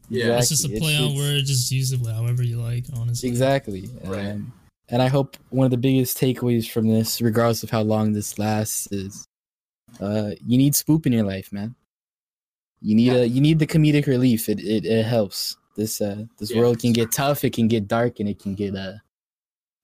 Yeah. It's just a play on word. Just use it however you like. Honestly, Exactly. Um, and I hope one of the biggest takeaways from this, regardless of how long this lasts, is uh, you need spoop in your life, man. You need a you need the comedic relief. It it, it helps. This uh this Yeah. world can get tough, it can get dark, and it can get uh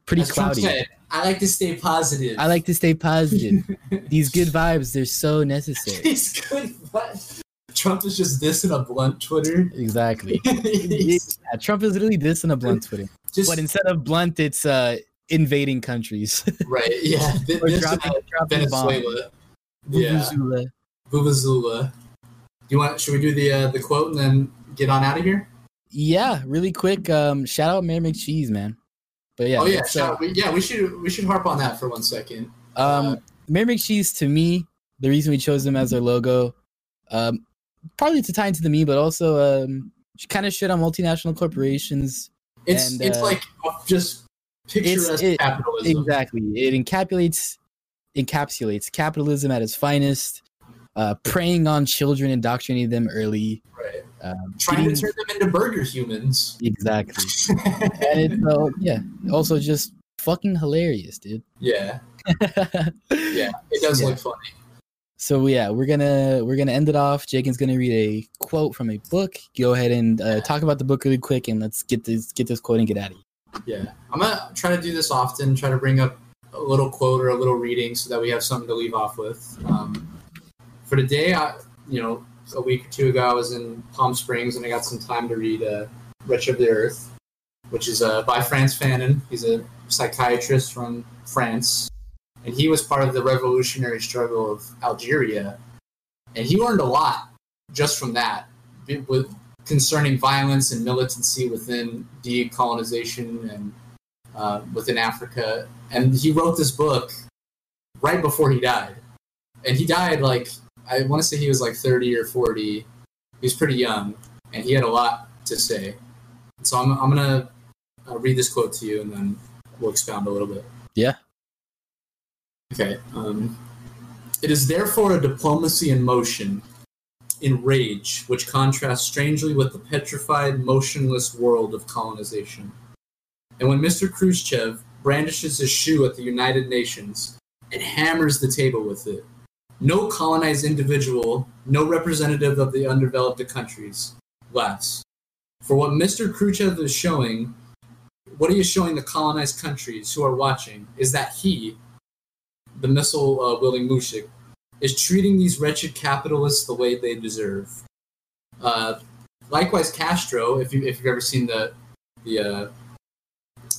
pretty Trump cloudy. I like to stay positive. I like to stay positive. [LAUGHS] These good vibes, they're so necessary. He's good, but Trump is just this in a blunt Twitter. Exactly. [LAUGHS] yeah, Trump is really in a blunt [LAUGHS] Twitter. Just- but instead of blunt, it's uh invading countries. [LAUGHS] Right. Yeah. Or dropping- dropping Venezuela. Yeah. Vuvuzela. Vuvuzela. You want? Should we do the uh, the quote and then get on out of here? Yeah, really quick. Um, shout out Mayor McCheese, man. But yeah, oh yeah. shout- uh, we, yeah. We should we should harp on that for one second. Um, Mayor McCheese, to me, the reason we chose them as our logo, um, probably to tie into the meme, but also um, kind of shit on multinational corporations. It's and, it's uh, like just picturesque it- capitalism. Exactly. It encapsulates encapsulates capitalism at its finest, uh, preying on children, indoctrinating them early. Right. Um, Trying to turn them into burger humans. Exactly. [LAUGHS] and it's uh, yeah, also just fucking hilarious, dude. Yeah. [LAUGHS] yeah. It does Yeah. look funny. So yeah, we're gonna we're gonna end it off. Jaken's gonna read a quote from a book. Go ahead and uh, talk about the book really quick, and let's get this get this quote and get out of here. Yeah. I'm gonna try to do this often. Try to bring up a little quote or a little reading so that we have something to leave off with. Um, for today, I you know a week or two ago I was in Palm Springs and I got some time to read uh, "Wretch of the Earth," which is uh, by Frantz Fanon. He's a psychiatrist from France, and he was part of the revolutionary struggle of Algeria, and he learned a lot just from that, with concerning violence and militancy within decolonization and uh, within Africa. And he wrote this book right before he died, and he died like I want to say he was like thirty or forty. He was pretty young, and he had a lot to say. So I'm I'm gonna uh, read this quote to you, and then we'll expound a little bit. Yeah. Okay. Um, it is therefore a diplomacy in motion, in rage, which contrasts strangely with the petrified, motionless world of colonization. And when Mr. Khrushchev brandishes his shoe at the United Nations and hammers the table with it, no colonized individual, no representative of the undeveloped countries laughs. For what Mr. Khrushchev is showing, what he is showing the colonized countries who are watching is that he, the missile uh, wielding Mushik, is treating these wretched capitalists the way they deserve. Uh, likewise, Castro, if you if you've ever seen the the uh,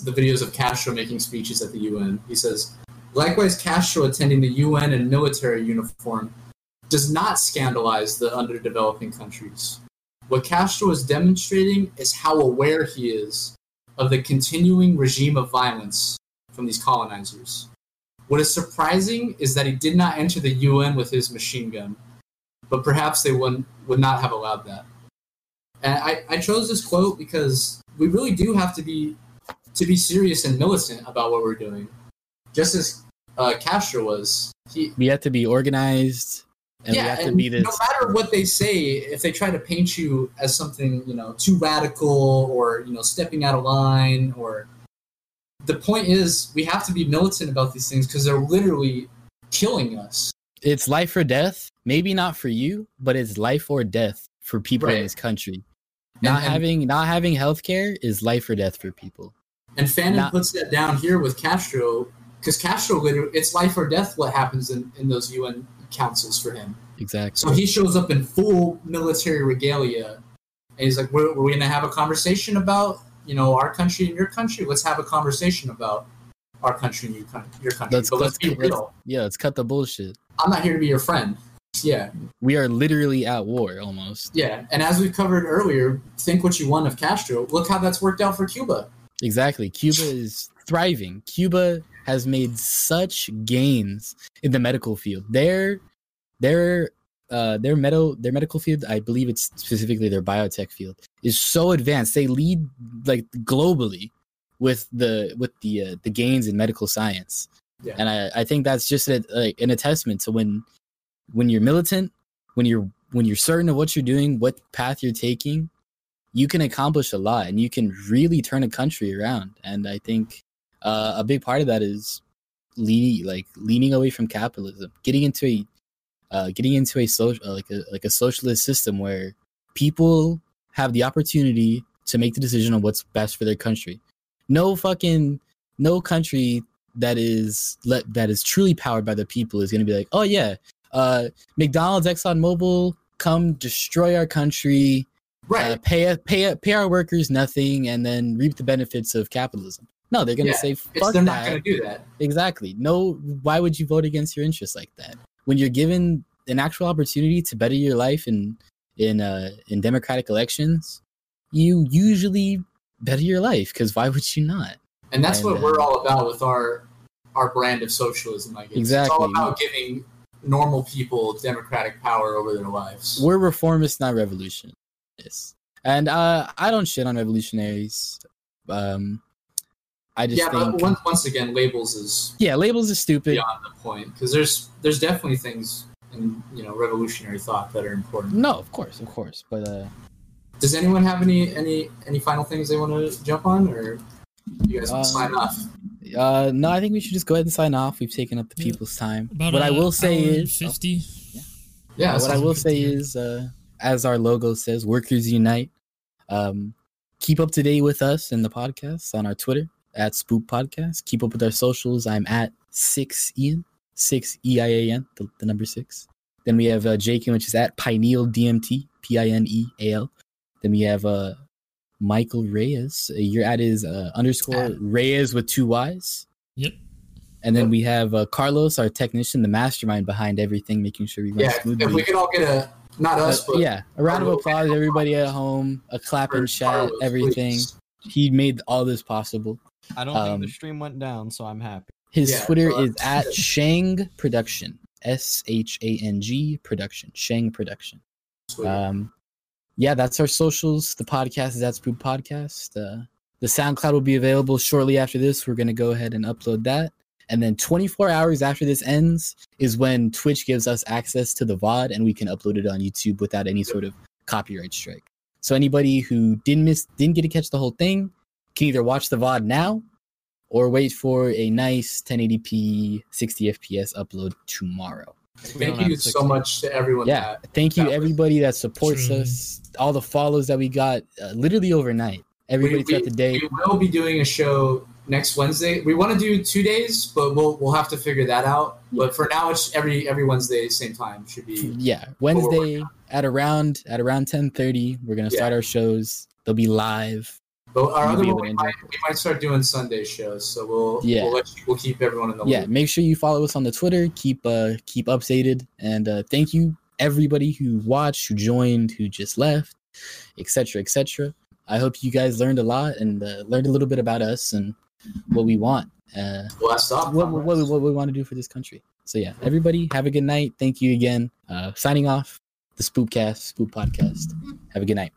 the videos of Castro making speeches at the UN, he says, likewise, Castro attending the UN in military uniform does not scandalize the underdeveloping countries. What Castro is demonstrating is how aware he is of the continuing regime of violence from these colonizers. What is surprising is that he did not enter the UN with his machine gun, but perhaps they would, would not have allowed that. And I, I chose this quote because we really do have to be to be serious and militant about what we're doing, just as uh, Castro was. He, We have to be organized, and we yeah, have to and be this. no matter what they say, if they try to paint you as something you know too radical or you know stepping out of line, or the point is we have to be militant about these things because they're literally killing us. It's life or death. Maybe not for you, but it's life or death for people in this country. Not and- having not having healthcare is life or death for people. And Fanon Not- puts that down here with Castro because Castro literally it's life or death what happens in, in those UN councils for him. Exactly. So he shows up in full military regalia, and he's like, "We're, we're going to have a conversation about you know our country and your country. Let's have a conversation about our country and your, country. let's, but let's, let's, be real. yeah, let's cut the bullshit. I'm not here to be your friend. Yeah, We are literally at war almost. yeah. And as we covered earlier, think what you want of Castro. Look how that's worked out for Cuba. Exactly. Cuba is thriving. Cuba has made such gains in the medical field. Their their uh their medical their medical field, I believe it's specifically their biotech field, is so advanced. They lead like globally with the with the uh, the gains in medical science. Yeah. And I, I think that's just a, like an attestment to when when you're militant, when you're when you're certain of what you're doing, what path you're taking, you can accomplish a lot and you can really turn a country around. And I think uh, a big part of that is leaning like leaning away from capitalism, getting into a uh, getting into a social uh, like a like a socialist system where people have the opportunity to make the decision on what's best for their country. No fucking no country that is let that is truly powered by the people is going to be like, oh yeah, uh, McDonald's, ExxonMobil, come destroy our country, right? Uh, pay pay pay our workers nothing, and then reap the benefits of capitalism. No, they're gonna Yeah, say it's- fuck they're that. not going to do that. Exactly. No, why would you vote against your interests like that? When you're given an actual opportunity to better your life in in uh in democratic elections, you usually better your life because why would you not? And that's And, what uh, we're all about with our our brand of socialism. I guess it's all about giving normal people democratic power over their lives. We're reformists, not revolutionists. And uh I don't shit on revolutionaries. Um I just yeah, think but once, once again, labels is Yeah, labels is stupid. beyond the point because there's there's definitely things in you know revolutionary thought that are important. No, of course, of course. But uh Does anyone have any any any final things they want to jump on, or you guys want to sign Um, off? uh no, I think we should just go ahead and sign off. We've taken up the people's time. About what I a will say is 50. Yeah, yeah what I will say is, uh, as our logo says, "Workers Unite." Um, keep up to date with us and the podcast on our Twitter at Spook Podcast. Keep up with our socials. I'm at six Ian, six E I A N, the, the number six. Then we have uh, Jake, which is at Pineal DMT, P I N E A L. Then we have uh, Michael Reyes. Uh, You're at his uh, underscore Reyes with two Y's. Yep. And then we have uh, Carlos, our technician, the mastermind behind everything, making sure we run Yeah, smoothly. if we could all get a not us, Uh, but yeah, a round of applause, everybody at home, a clap in chat, everything. He made all this possible. I don't Um, think the stream went down, so I'm happy. His Yeah, Twitter so is at Shang Production, S H A N G Production, Shang Production. Sweet. Um, yeah, that's our socials. The podcast is at Spook Podcast. Uh, the SoundCloud will be available shortly after this. We're gonna go ahead and upload that, and then 24 hours after this ends is when Twitch gives us access to the VOD, and we can upload it on YouTube without any sort of copyright strike. So anybody who didn't miss, didn't get to catch the whole thing, can either watch the VOD now or wait for a nice 1080p 60 FPS upload tomorrow. Thank you so much to everyone. Yeah, that, thank you that was- everybody that supports Truly. us. All the follows that we got uh, literally overnight. Everybody we, throughout the day. we will be doing a show next Wednesday. We want to do two days, but we'll we'll have to figure that out. But for now, it's every every Wednesday, same time should be. Yeah, Wednesday at around at around 10:30, we're gonna start our shows. They'll be live. But our other one, we might, we might start doing Sunday shows. So we'll Yeah. we'll, you, we'll keep everyone in the loop. yeah loop. make sure you follow us on the twitter keep uh keep updated and uh thank you everybody who watched who joined who just left etc etc i hope you guys learned a lot and uh, learned a little bit about us and what we want uh off. what, what, what, we- what we want to do for this country so yeah everybody have a good night thank you again uh signing off the spookcast spook podcast have a good night